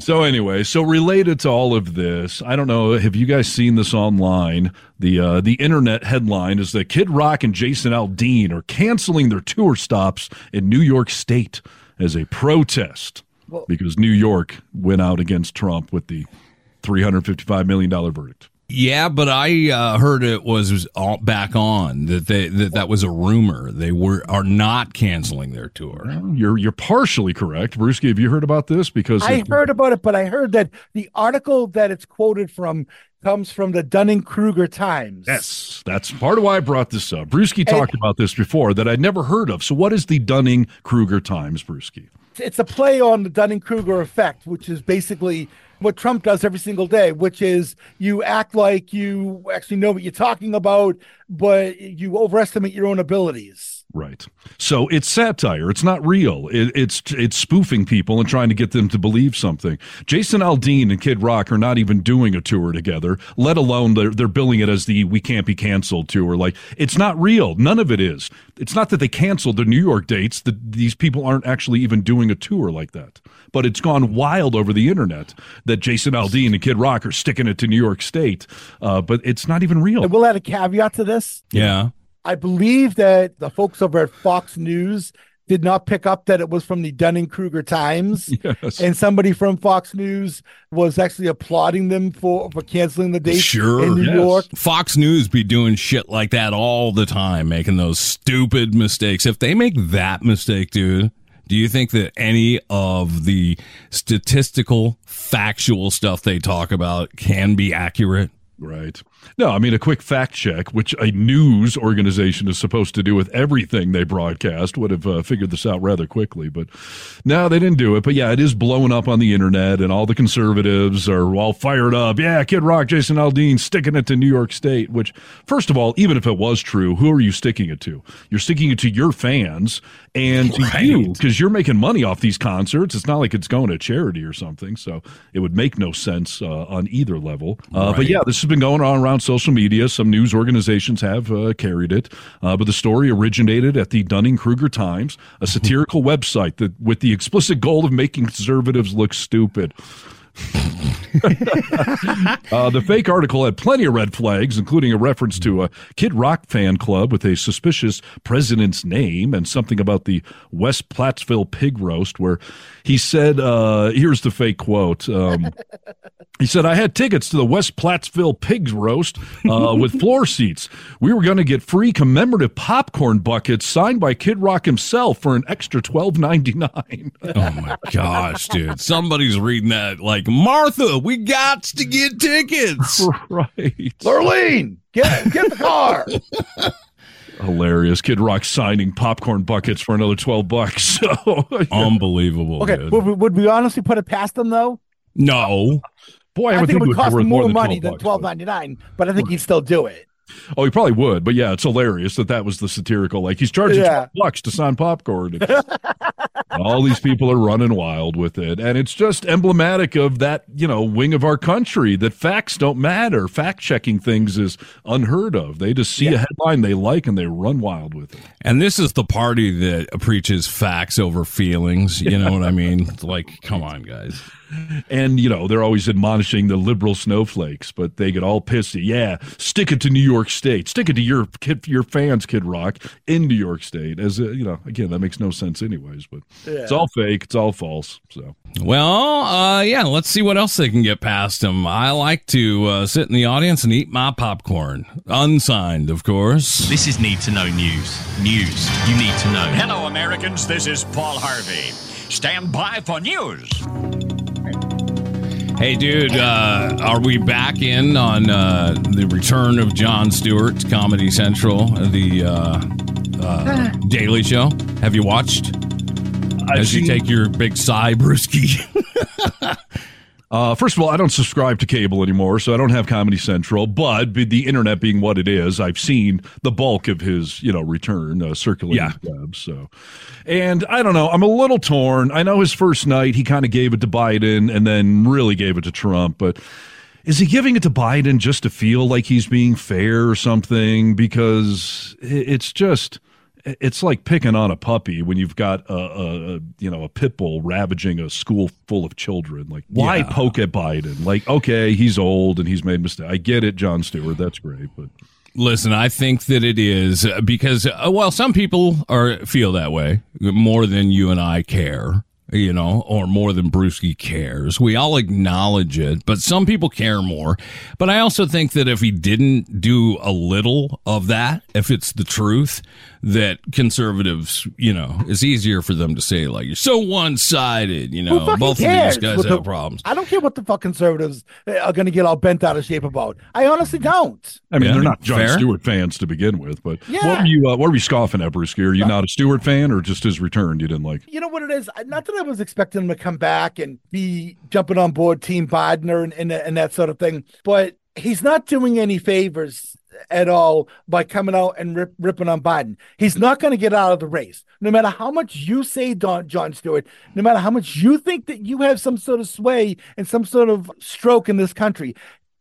so anyway so related to all of this i don't know have you guys seen this online the uh the internet headline is that kid rock and jason aldean are canceling their tour stops in new york state as a protest because new york went out against trump with the 355 million dollar verdict Yeah, but I uh, heard it was all back on that they that that was a rumor. They were are not canceling their tour. you're you're partially correct Brewski, have you heard about this because I it- heard about it, but I heard that the article that it's quoted from comes from the Dunning Kruger Times. Yes, that's part of why I brought this up. Brewski talked about this before that I'd never heard of. So, what is the Dunning Kruger Times, Brewski? It's a play on the Dunning Kruger effect, which is basically what Trump does every single day, which is you act like you actually know what you're talking about, but you overestimate your own abilities. Right. So it's satire. It's not real. It, it's it's spoofing people and trying to get them to believe something. Jason Aldean and Kid Rock are not even doing a tour together, let alone they're, they're billing it as the "We Can't Be Canceled" tour. Like it's not real. None of it is. It's not that they canceled the New York dates. That these people aren't actually even doing a tour like that. But it's gone wild over the internet that Jason Aldean and Kid Rock are sticking it to New York State. Uh, but it's not even real. We'll add a caveat to this. Yeah. I believe that the folks over at Fox News did not pick up that it was from the Dunning Kruger Times. Yes. And somebody from Fox News was actually applauding them for, for canceling the date Sure. in New Yes. York. Fox News be doing shit like that all the time, making those stupid mistakes. If they make that mistake, dude, Do you think that any of the statistical, factual stuff they talk about can be accurate? Right. No, I mean, a quick fact check, which a news organization is supposed to do with everything they broadcast, would have uh, figured this out rather quickly. But no, they didn't do it. But yeah, it is blowing up on the internet, and all the conservatives are all fired up. Yeah, Kid Rock, Jason Aldean sticking it to New York State, which, first of all, even if it was true, who are you sticking it to? You're sticking it to your fans and to Right. you because you're making money off these concerts. It's not like it's going to charity or something. So it would make no sense uh, on either level. Uh, But yeah, this has been going on around social media. Some news organizations have uh, carried it. Uh, but the story originated at the Dunning Kruger Times, a satirical website that with the explicit goal of making conservatives look stupid. uh, the fake article had plenty of red flags, including a reference to a Kid Rock fan club with a suspicious president's name and something about the West Plattsville pig roast, where he said, uh, here's the fake quote. Um, he said, I had tickets to the West Plattsville pig roast uh, with floor seats. We were going to get free commemorative popcorn buckets signed by Kid Rock himself for an extra twelve ninety nine. Oh my gosh, dude. Somebody's reading that like, Martha, we got to get tickets. right. Lurleen, get get the car. Hilarious. Kid Rock signing popcorn buckets for another 12 bucks. So, Unbelievable. Okay, would, we- would we honestly put it past them though? No. Boy, I, I would think it would cost worth him more than money 12 than bucks, twelve ninety nine, but I think he'd still do it. Oh, he probably would, but yeah, it's hilarious that that was the satirical. Like he's charging Yeah. bucks to sign popcorn. And all these people are running wild with it, and it's just emblematic of that you know wing of our country that facts don't matter. Fact checking things is unheard of. They just see a headline they like and they run wild with it. And this is the party that preaches facts over feelings. You know what I mean? Like, come on, guys. And you know they're always admonishing the liberal snowflakes, but they get all pissy. Yeah, stick it to New York State. Stick it to your kid, your fans, Kid Rock, in New York State. As a, you know, again, that makes no sense, anyways. But yeah. it's all fake. It's all false. So Well, uh, yeah, let's see what else they can get past them. I like to uh, sit in the audience and eat my popcorn. Unsigned, of course. This is Need to Know News. News you need to know. Hello, Americans. This is Paul Harvey. Stand by for news. Hey, dude, uh, are we back in on uh, the return of Jon Stewart's Comedy Central, the uh, uh, Daily Show? Have you watched? As you seen- take your big sigh, Brewski. Uh, first of all, I don't subscribe to cable anymore, so I don't have Comedy Central. But the internet being what it is, I've seen the bulk of his, you know, return uh, circulating Yeah. So, and I don't know, I'm a little torn. I know his first night he kind of gave it to Biden and then really gave it to Trump, but. Is he giving it to Biden just to feel like he's being fair or something? Because it's just, it's like picking on a puppy when you've got a, a, a you know a pit bull ravaging a school full of children. Like, why Yeah. poke at Biden? Like, okay, he's old and he's made mistakes. I get it, Jon Stewart. That's great, but Listen, I think that it is because, uh, well, some people are feel that way more than you and I care, you know, or more than Brewski cares. We all acknowledge it, but some people care more. But I also think that if he didn't do a little of that, if it's the truth, that conservatives, you know, it's easier for them to say like you're so one sided, you know. Both cares of these guys what have problems. I don't care what the fuck conservatives uh, are going to get all bent out of shape about. I honestly don't. I mean, Yeah, they're not Jon fair. Stewart fans to begin with. But Yeah. what were you? Uh, what were you scoffing at, Bruce? Are you not a Stewart fan, or just his return you didn't like? You know what it is? Not that I was expecting him to come back and be jumping on board Team Biden and, and, and that sort of thing, but he's not doing any favors at all by coming out and rip, ripping on Biden. He's not going to get out of the race. No matter how much you say, Don, Jon Stewart, no matter how much you think that you have some sort of sway and some sort of stroke in this country,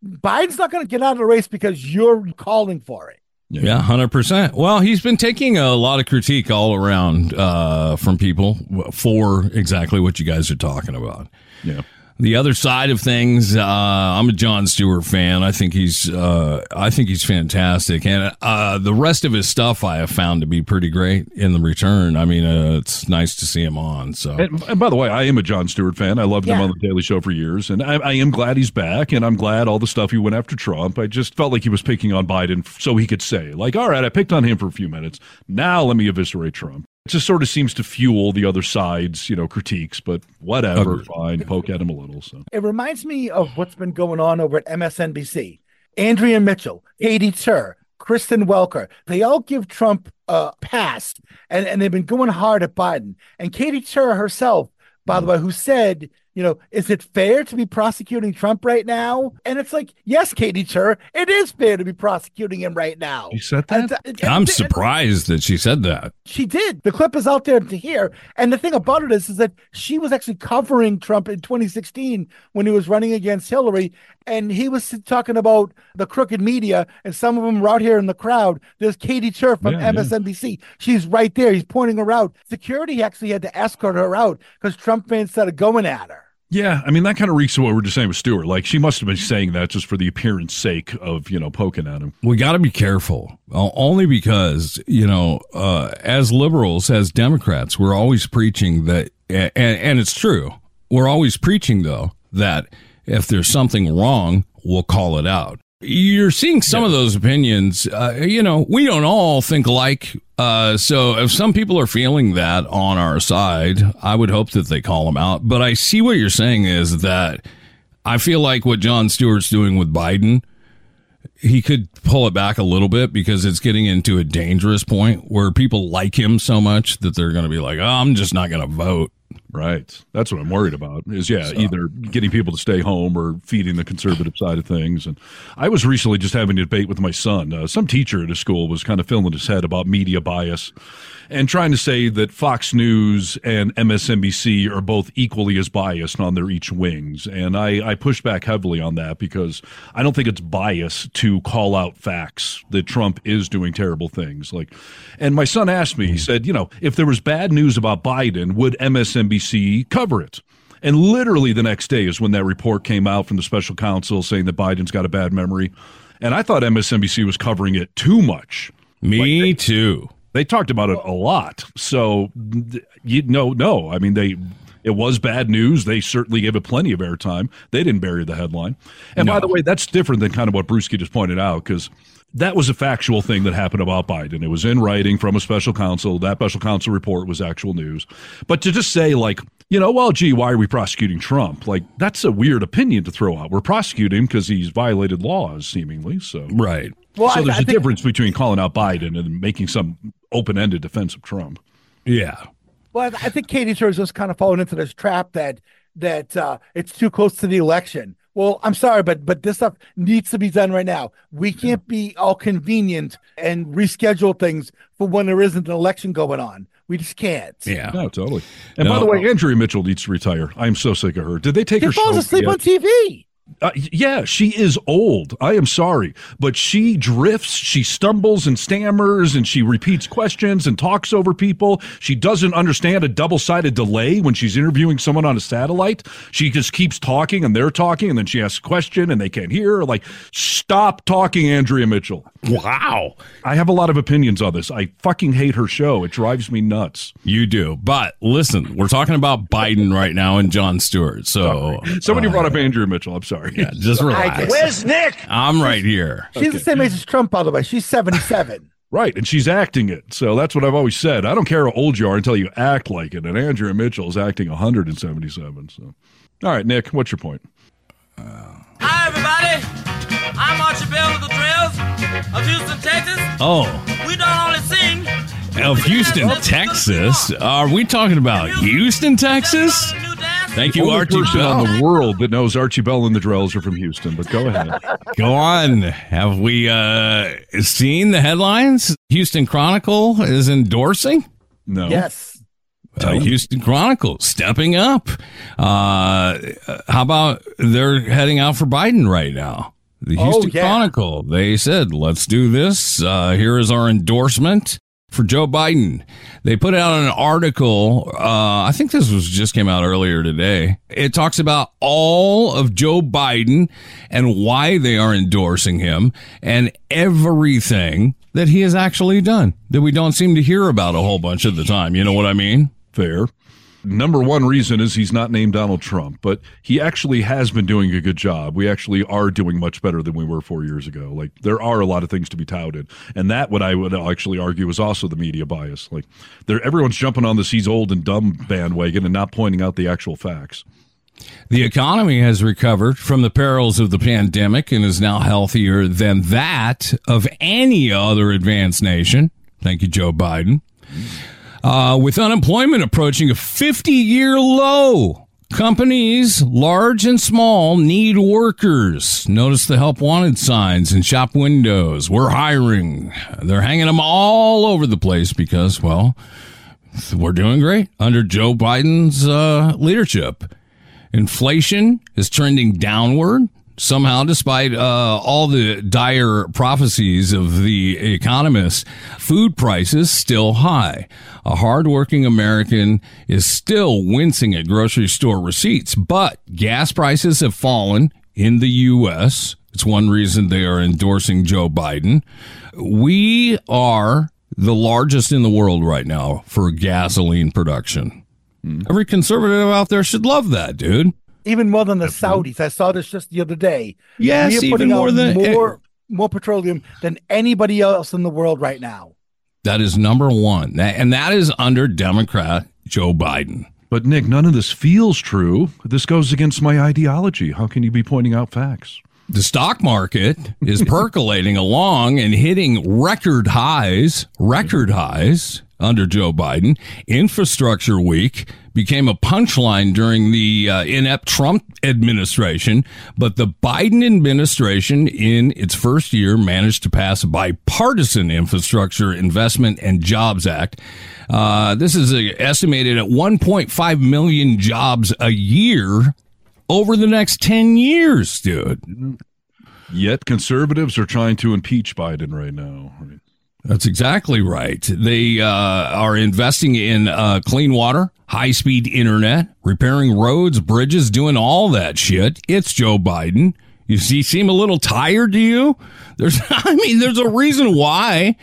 Biden's not going to get out of the race because you're calling for it. Yeah, hundred percent. Well, he's been taking a lot of critique all around uh, from people for exactly what you guys are talking about. Yeah. The other side of things, uh, I'm a Jon Stewart fan. I think he's, uh, I think he's fantastic, and uh, the rest of his stuff I have found to be pretty great in the return. I mean, uh, it's nice to see him on. So And, and by the way, I am a Jon Stewart fan. I loved him on the Daily Show for years, and I, I am glad he's back. And I'm glad all the stuff he went after Trump. I just felt like he was picking on Biden so he could say, like, "All right, I picked on him for a few minutes. Now let me eviscerate Trump." It just sort of seems to fuel the other side's, you know, critiques, but whatever, Agreed. fine, poke at him a little. So It reminds me of what's been going on over at MSNBC. Andrea Mitchell, Katie Tur, Kristen Welker, they all give Trump a pass and, and they've been going hard at Biden. And Katie Tur herself, by the hmm. way, who said, you know, is it fair to be prosecuting Trump right now? And it's like, yes, Katie Tur, it is fair to be prosecuting him right now. you said that? And- and- I'm and- surprised that she said that. she did. The clip is out there to hear. And the thing about it is, is that she was actually covering Trump in 2016 when he was running against Hillary. And he was talking about the crooked media, and some of them were out here in the crowd. There's Katie Tur from Yeah, yeah. MSNBC. She's right there. He's pointing her out. Security actually had to escort her out because Trump fans started going at her. Yeah, I mean that kind of reeks of what we're just saying with Stewart. Like she must have been saying that just for the appearance sake of you know poking at him. We got to be careful, only because you know, uh, as liberals, as Democrats, we're always preaching that, and, and it's true. We're always preaching though that if there's something wrong, we'll call it out. You're seeing some of those opinions. Uh, you know, we don't all think alike. Uh, so if some people are feeling that on our side, I would hope that they call them out. But I see what you're saying is that I feel like what Jon Stewart's doing with Biden he could pull it back a little bit because it's getting into a dangerous point where people like him so much that they're going to be like, oh, I'm just not going to vote. Right. That's what I'm worried about. Is yeah, either getting people to stay home or feeding the conservative side of things. And I was recently just having a debate with my son. Uh, some teacher at his school was kind of filling his head about media bias and trying to say that Fox News and MSNBC are both equally as biased on their each wings. And I, I pushed back heavily on that because I don't think it's bias to call out facts that Trump is doing terrible things. Like, and my son asked me, he said, you know, if there was bad news about Biden, would MSNBC cover it? And literally the next day is when that report came out from the special counsel saying that Biden's got a bad memory. And I thought MSNBC was covering it too much. Me too. They talked about it a lot. So you know, no, I mean they it was bad news. They certainly gave it plenty of airtime. They didn't bury the headline. And by the way, that's different than kind of what Brewski just pointed out because that was a factual thing that happened about Biden. It was in writing from a special counsel. That special counsel report was actual news. But to just say like, you know, well, gee, why are we prosecuting Trump? Like that's a weird opinion to throw out. We're prosecuting him because he's violated laws, seemingly. So Right. Well, so I- there's I a think- difference between calling out Biden and making some open-ended defense of Trump. Yeah. Well, I I think Katie Tur is just kind of falling into this trap that that uh, it's too close to the election. Well, I'm sorry, but but this stuff needs to be done right now. We can't be all convenient and reschedule things for when there isn't an election going on. We just can't. Yeah. No, totally. And by the way, uh, Andrea Mitchell needs to retire. I'm so sick of her. Did they take She her She falls show asleep yet? on TV. Uh, yeah, she is old. I am sorry, but she drifts, she stumbles and stammers, and she repeats questions and talks over people. She doesn't understand a double sided delay when she's interviewing someone on a satellite. She just keeps talking and they're talking, and then she asks a question and they can't hear her. Like, stop talking, Andrea Mitchell. Wow. I have a lot of opinions on this. I fucking hate her show. It drives me nuts. You do. But listen, we're talking about Biden right now and John Stewart. So Somebody uh, brought up Andrea Mitchell. I'm sorry. Yeah, just relax. Where's Nick? I'm right here. She's the same age as Trump, by the way. She's 77. Right, and she's acting it. So that's what I've always said. I don't care how old you are until you act like it. And Andrea Mitchell is acting 177. So, all right, Nick, what's your point? Uh, Hi, everybody. I'm Archie Bell of the Drells of Houston, Texas. Oh, We don't only sing. of Houston, Texas. Are we talking about Houston, Texas? Thank you, Only Archie person Bell. on the world that knows Archie Bell and the Drells are from Houston. But go ahead. Go on. Have we uh, seen the headlines? Houston Chronicle is endorsing. No. yes. Uh, Houston Chronicle stepping up. Uh, how about they're heading out for Biden right now? The Oh, Houston yeah. Chronicle. They said, "Let's do this. Uh, here is our endorsement for Joe Biden." They put out an article. Uh, I think this was just came out earlier today. It talks about all of Joe Biden and why they are endorsing him and everything that he has actually done that we don't seem to hear about a whole bunch of the time. You know what I mean? Fair. Number one reason is he's not named Donald Trump, but he actually has been doing a good job. We actually are doing much better than we were four years ago. Like there are a lot of things to be touted, and that what I would actually argue is also the media bias. Like there, everyone's jumping on this he's old and dumb bandwagon and not pointing out the actual facts. The economy has recovered from the perils of the pandemic and is now healthier than that of any other advanced nation. Thank you, Joe Biden. Uh, with unemployment approaching a 50 year low, companies, large and small, need workers. Notice the help wanted signs in shop windows. We're hiring. They're hanging them all over the place because, well, we're doing great under Joe Biden's uh, leadership. Inflation is trending downward somehow, despite uh, all the dire prophecies of the economists, food prices still high. A hardworking American is still wincing at grocery store receipts, but gas prices have fallen in the U.S. It's one reason they are endorsing Joe Biden. We are the largest in the world right now for gasoline production. Every conservative out there should love that, dude. Even more than the Saudis. I saw this just the other day. Yes, we are even putting more than- more more petroleum than anybody else in the world right now. That is number one. And that is under Democrat Joe Biden. But Nick, none of this feels true. This goes against my ideology. How can you be pointing out facts? The stock market is percolating along and hitting record highs, record highs under Joe Biden. Infrastructure week became a punchline during the uh, inept Trump administration, but the Biden administration in its first year managed to pass a bipartisan infrastructure investment and jobs act. Uh, this is uh, estimated at 1.5 million jobs a year over the next 10 years, dude. Yet conservatives are trying to impeach Biden right now. That's exactly right. They uh, are investing in uh, clean water, high speed internet, repairing roads, bridges, doing all that shit. It's Joe Biden. You see, seem a little tired to you? There's, I mean, there's a reason why.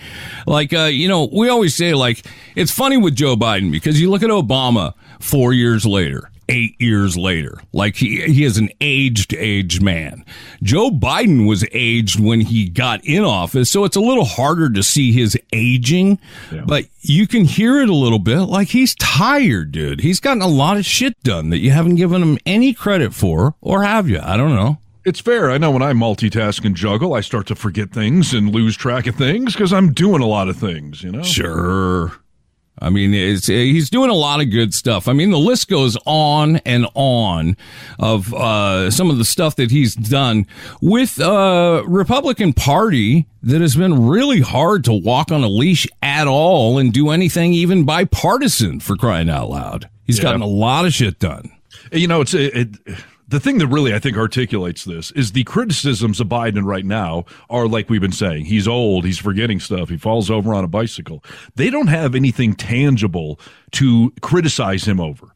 Like, uh, you know, we always say, like, it's funny with Joe Biden because you look at Obama four years later, eight years later. Like he he is an aged, aged man. Joe Biden was aged when he got in office, so it's a little harder to see his aging, but you can hear it a little bit. Like he's tired, dude. He's gotten a lot of shit done that you haven't given him any credit for, or have you? I don't know. It's fair. I know when I multitask and juggle, I start to forget things and lose track of things because I'm doing a lot of things, you know? Sure. I mean, it's, he's doing a lot of good stuff. I mean, the list goes on and on of uh, some of the stuff that he's done with a Republican Party that has been really hard to walk on a leash at all and do anything even bipartisan for crying out loud. He's Yeah. gotten a lot of shit done. You know, it's it, it, the thing that really I think articulates this is the criticisms of Biden right now are like we've been saying. He's old, he's forgetting stuff, he falls over on a bicycle. They don't have anything tangible to criticize him over.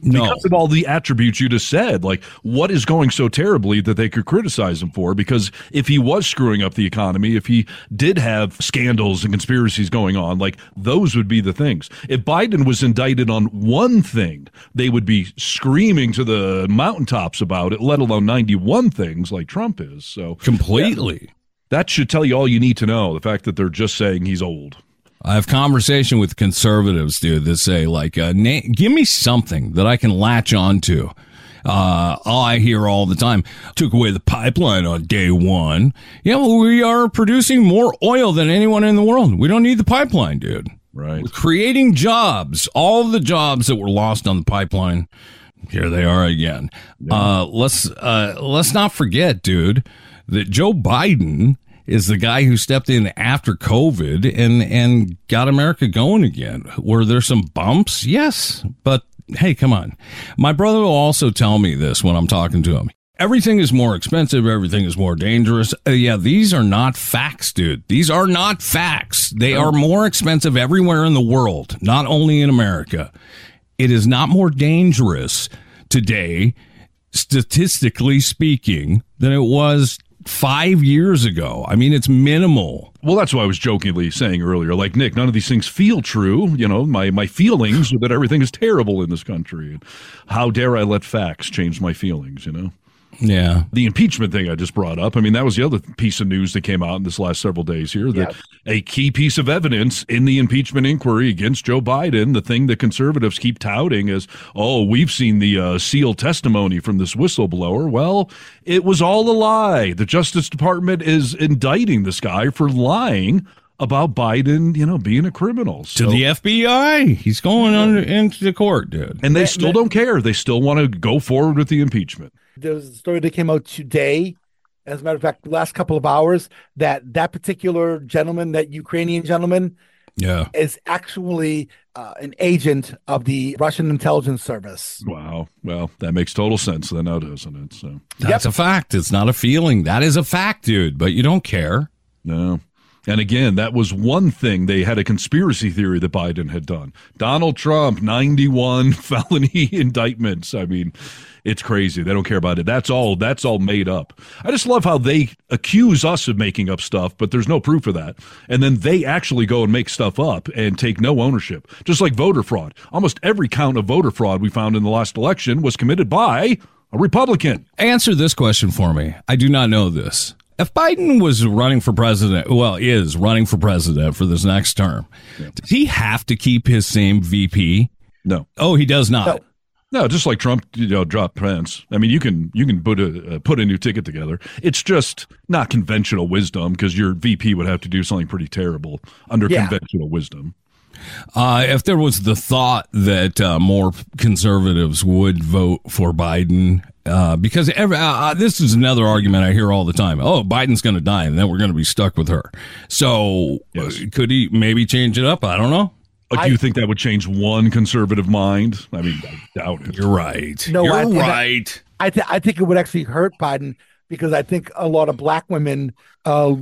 No. Because of all the attributes you just said, like what is going so terribly that they could criticize him for? Because if he was screwing up the economy, if he did have scandals and conspiracies going on, like those would be the things. If Biden was indicted on one thing, they would be screaming to the mountaintops about it, let alone 91 things like Trump is. So Completely. that should tell you all you need to know. The fact that they're just saying he's old. I have conversation with conservatives, dude, that say like, uh, na- "Give me something that I can latch onto." Uh, I hear all the time, took away the pipeline on day one. Yeah, well, we are producing more oil than anyone in the world. We don't need the pipeline, dude. Right. We're creating jobs. All the jobs that were lost on the pipeline, here they are again. Uh, let's uh, let's not forget, dude, that Joe Biden is the guy who stepped in after COVID and and got America going again. Were there some bumps? Yes, but hey, come on. My brother will also tell me this when I'm talking to him. Everything is more expensive. Everything is more dangerous. Uh, yeah, these are not facts, dude. These are not facts. They are more expensive everywhere in the world, not only in America. It is not more dangerous today, statistically speaking, than it was five years ago. I mean, it's minimal. Well, that's why I was jokingly saying earlier, like Nick, none of these things feel true. You know, my my feelings that everything is terrible in this country. How dare I let facts change my feelings? You know. Yeah. The impeachment thing I just brought up. I mean, that was the other piece of news that came out in this last several days here that a key piece of evidence in the impeachment inquiry against Joe Biden, the thing that conservatives keep touting as, oh, we've seen the uh, sealed testimony from this whistleblower. Well, it was all a lie. The Justice Department is indicting this guy for lying about Biden, you know, being a criminal. To the FBI. He's going under into the court, dude. And they still don't care. They still want to go forward with the impeachment. There's a story that came out today, as a matter of fact, the last couple of hours, that that particular gentleman, that Ukrainian gentleman, yeah, is actually uh, an agent of the Russian intelligence service. Wow. Well, that makes total sense then now, doesn't it? So That's a fact. It's not a feeling. That is a fact, dude. But you don't care. No. And again, that was one thing they had a conspiracy theory that Biden had done. Donald Trump, 91 felony indictments. I mean, it's crazy. They don't care about it. That's all that's all made up. I just love how they accuse us of making up stuff, but there's no proof of that. And then they actually go and make stuff up and take no ownership. Just like voter fraud. Almost every count of voter fraud we found in the last election was committed by a Republican. Answer this question for me. I do not know this. If Biden was running for president, well, is running for president for this next term, does he have to keep his same VP? No. Oh, he does not. No. No, just like Trump, you know, dropped Pence. I mean, you can you can put a uh, put a new ticket together. It's just not conventional wisdom because your VP would have to do something pretty terrible under Yeah. conventional wisdom. Uh, if there was the thought that uh, more conservatives would vote for Biden, uh, because every, uh, uh, this is another argument I hear all the time. Oh, Biden's going to die, and then we're going to be stuck with her. So uh, could he maybe change it up? I don't know. Like, do you think that would change one conservative mind? I mean, I doubt it. You're right. No, You're I think that- right. I th- I think it would actually hurt Biden because I think a lot of black women uh,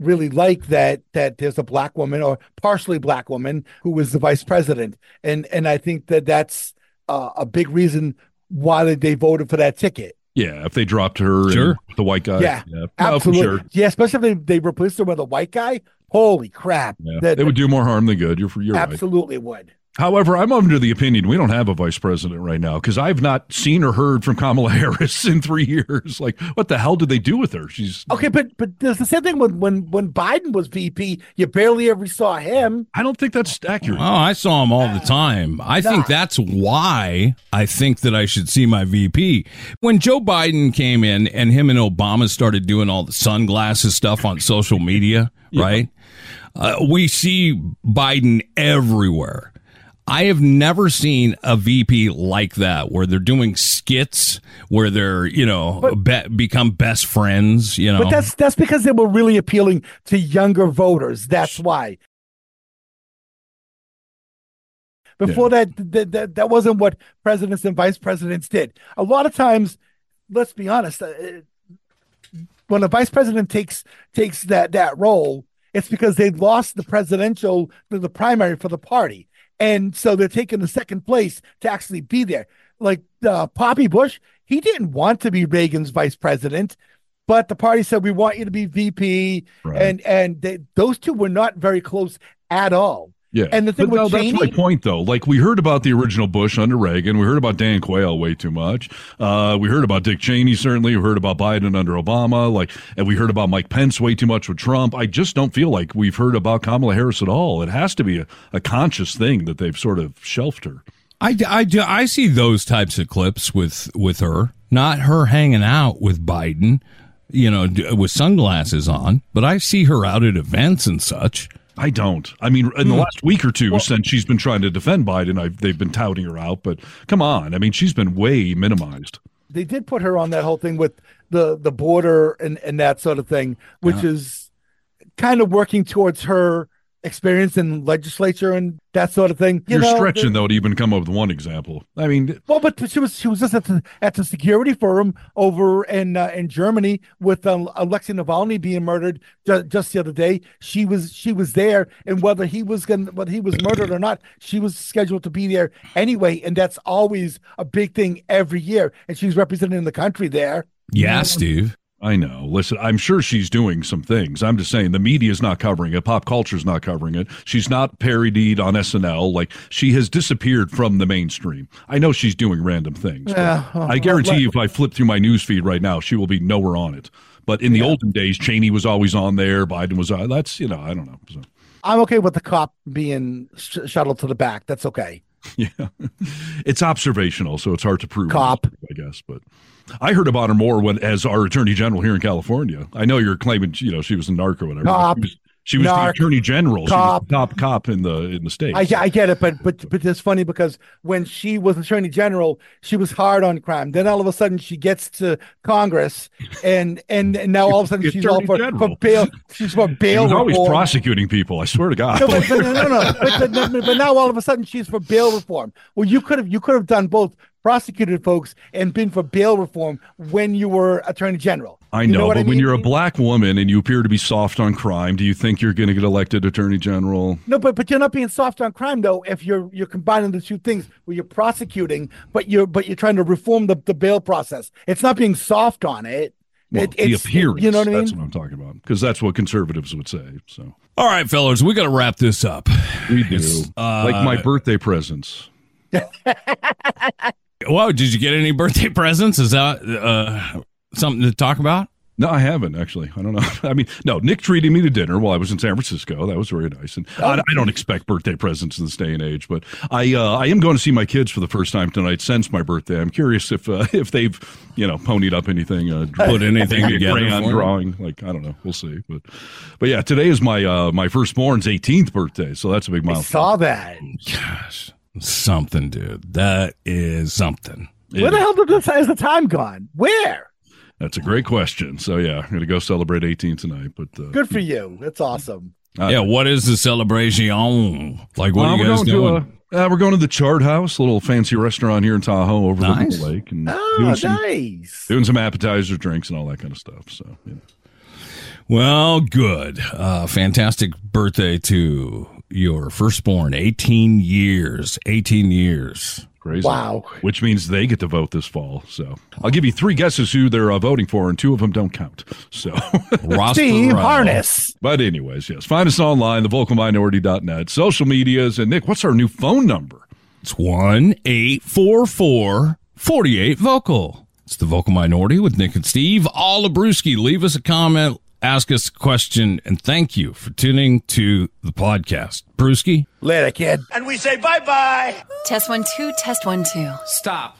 really like that that there's a black woman or partially black woman who was the vice president, and and I think that that's uh, a big reason why did they voted for that ticket. Yeah, if they dropped her, Sure. and the white guy. yeah, No, for absolutely. sure. Yeah, especially if they, they replaced her with a white guy. Holy crap! Yeah, That- it would do more harm than good. You're, you're right. absolutely would. However, I'm under the opinion we don't have a vice president right now because I've not seen or heard from Kamala Harris in three years. Like, what the hell did they do with her? She's. Okay, but but there's the same thing when when when Biden was VP. You barely ever saw him. I don't think that's accurate. Oh, I saw him all the time. I think that's why I think that I should see my VP. When Joe Biden came in and him and Obama started doing all the sunglasses stuff on social media, right? Uh, we see Biden everywhere. I have never seen a VP like that where they're doing skits where they're, you know, be- become best friends, you know. But that's that's because they were really appealing to younger voters. That's why. Before that, that, that, that wasn't what presidents and vice presidents did. A lot of times, let's be honest, uh, when a vice president takes takes that that role, it's because they lost the presidential the, the primary for the party, and so they're taking the second place to actually be there. Like uh, Poppy Bush, he didn't want to be Reagan's vice president, but the party said we want you to be VP, and and they, those two were not very close at all. Yeah. and the thing But with no, Cheney, that's my point, though. Like, we heard about the original Bush under Reagan. We heard about Dan Quayle way too much. Uh, we heard about Dick Cheney, certainly. We heard about Biden under Obama. Like, and we heard about Mike Pence way too much with Trump. I just don't feel like we've heard about Kamala Harris at all. It has to be a, a conscious thing that they've sort of shelved her. I, I, I see those types of clips with with her, not her hanging out with Biden, you know, with sunglasses on, but I see her out at events and such. I don't. I mean, in the Hmm. last week or two, since she's been trying to defend Biden, I've, they've been touting her out. But come on, I mean, she's been way minimized. they did put her on that whole thing with the the border and and that sort of thing, which Yeah. is kind of working towards her experience in legislature and that sort of thing. You You're know, stretching though to even come up with one example. I mean, Well, but she was she was just at the at the security forum over in uh, in Germany with um, Alexei Navalny being murdered ju- just the other day. She was she was there, and whether he was going whether he was murdered or not, she was scheduled to be there anyway, and that's always a big thing every year. And she's representing the country there. Yeah, Steve. I know. Listen, I'm sure she's doing some things. I'm just saying the media is not covering it. Pop culture's not covering it. She's not parodied on SNL. Like she has disappeared from the mainstream. I know she's doing random things. Yeah, well, I guarantee let- you, if I flip through my news feed right now, she will be nowhere on it. But in the olden days, Cheney was always on there. Biden was on. That's you know, I don't know. So, I'm okay with the cop being sh- shuttled to the back. That's okay. yeah, it's observational, so it's hard to prove. Cop. I guess, but. I heard about her more when, as our attorney general here in California. I know you're claiming, you know, she was a narc or whatever. Cop. She was, she was the attorney general. Cop. She was the top cop in the in the state. I, I get it, but but but it's funny because when she was attorney general, she was hard on crime. Then all of a sudden she gets to Congress, and and, and now all of a sudden she's all for, for bail. She's for She bail. was always reform. prosecuting people. I swear to God. No, but, but, no, no, no. But, but, but now all of a sudden she's for bail reform. Well, you could have you could have done both, prosecuted folks and been for bail reform when you were attorney general. I You know, but I when you're a black woman and you appear to be soft on crime, do you think you're going to get elected attorney general? No, but but you're not being soft on crime though. If you're you're combining the two things where you're prosecuting, but you're but you're trying to reform the, the bail process. It's not being soft on it. Well, It- the it's- appearance. You know what I mean? That's what I'm talking about. Because that's what conservatives would say. So All right, fellas, we got to wrap this up. we do. uh, like my birthday presents. Whoa, did you get any birthday presents? Is that uh, something to talk about? No, I haven't actually. I don't know. I mean, no. Nick treated me to dinner while I was in San Francisco. That was very nice. And I, I don't expect birthday presents in this day and age, but I uh, I am going to see my kids for the first time tonight since my birthday. I'm curious if uh, if they've you know ponied up anything, uh, Put anything maybe together crayon drawing. Like I don't know. We'll see. But but yeah, today is my uh, my firstborn's 18th birthday, so that's a big milestone. I milestone. saw that. Gosh, something, dude. That is something. Where the hell did the, has the time gone? Where? That's a great question. So yeah, I'm going to go celebrate 18 tonight. But uh, Good for you. That's awesome. yeah, what is the celebration? Like, what Uh, are you guys going doing? To, uh, uh, we're going to the Chart House, a little fancy restaurant here in Tahoe, over Nice. the lake, and Oh, doing some nice. doing some appetizer drinks and all that kind of stuff. So you know. Well, good. Uh, fantastic birthday to your firstborn. 18 years. 18 years. crazy. Wow. Which means they get to vote this fall. So I'll give you three guesses who they're uh, voting for, and two of them don't count. So Ross Steve Harness. But anyways, yes, find us online, thevocalminority.net, social medias, and Nick, what's our new phone number? It's 1 844 48 Vocal. It's the Vocal Minority with Nick and Steve. All Brewski. Leave us a comment, ask us a question, and thank you for tuning to the podcast. Brewski? Later, kid. And we say bye bye. Test one, two, test one, two. Stop.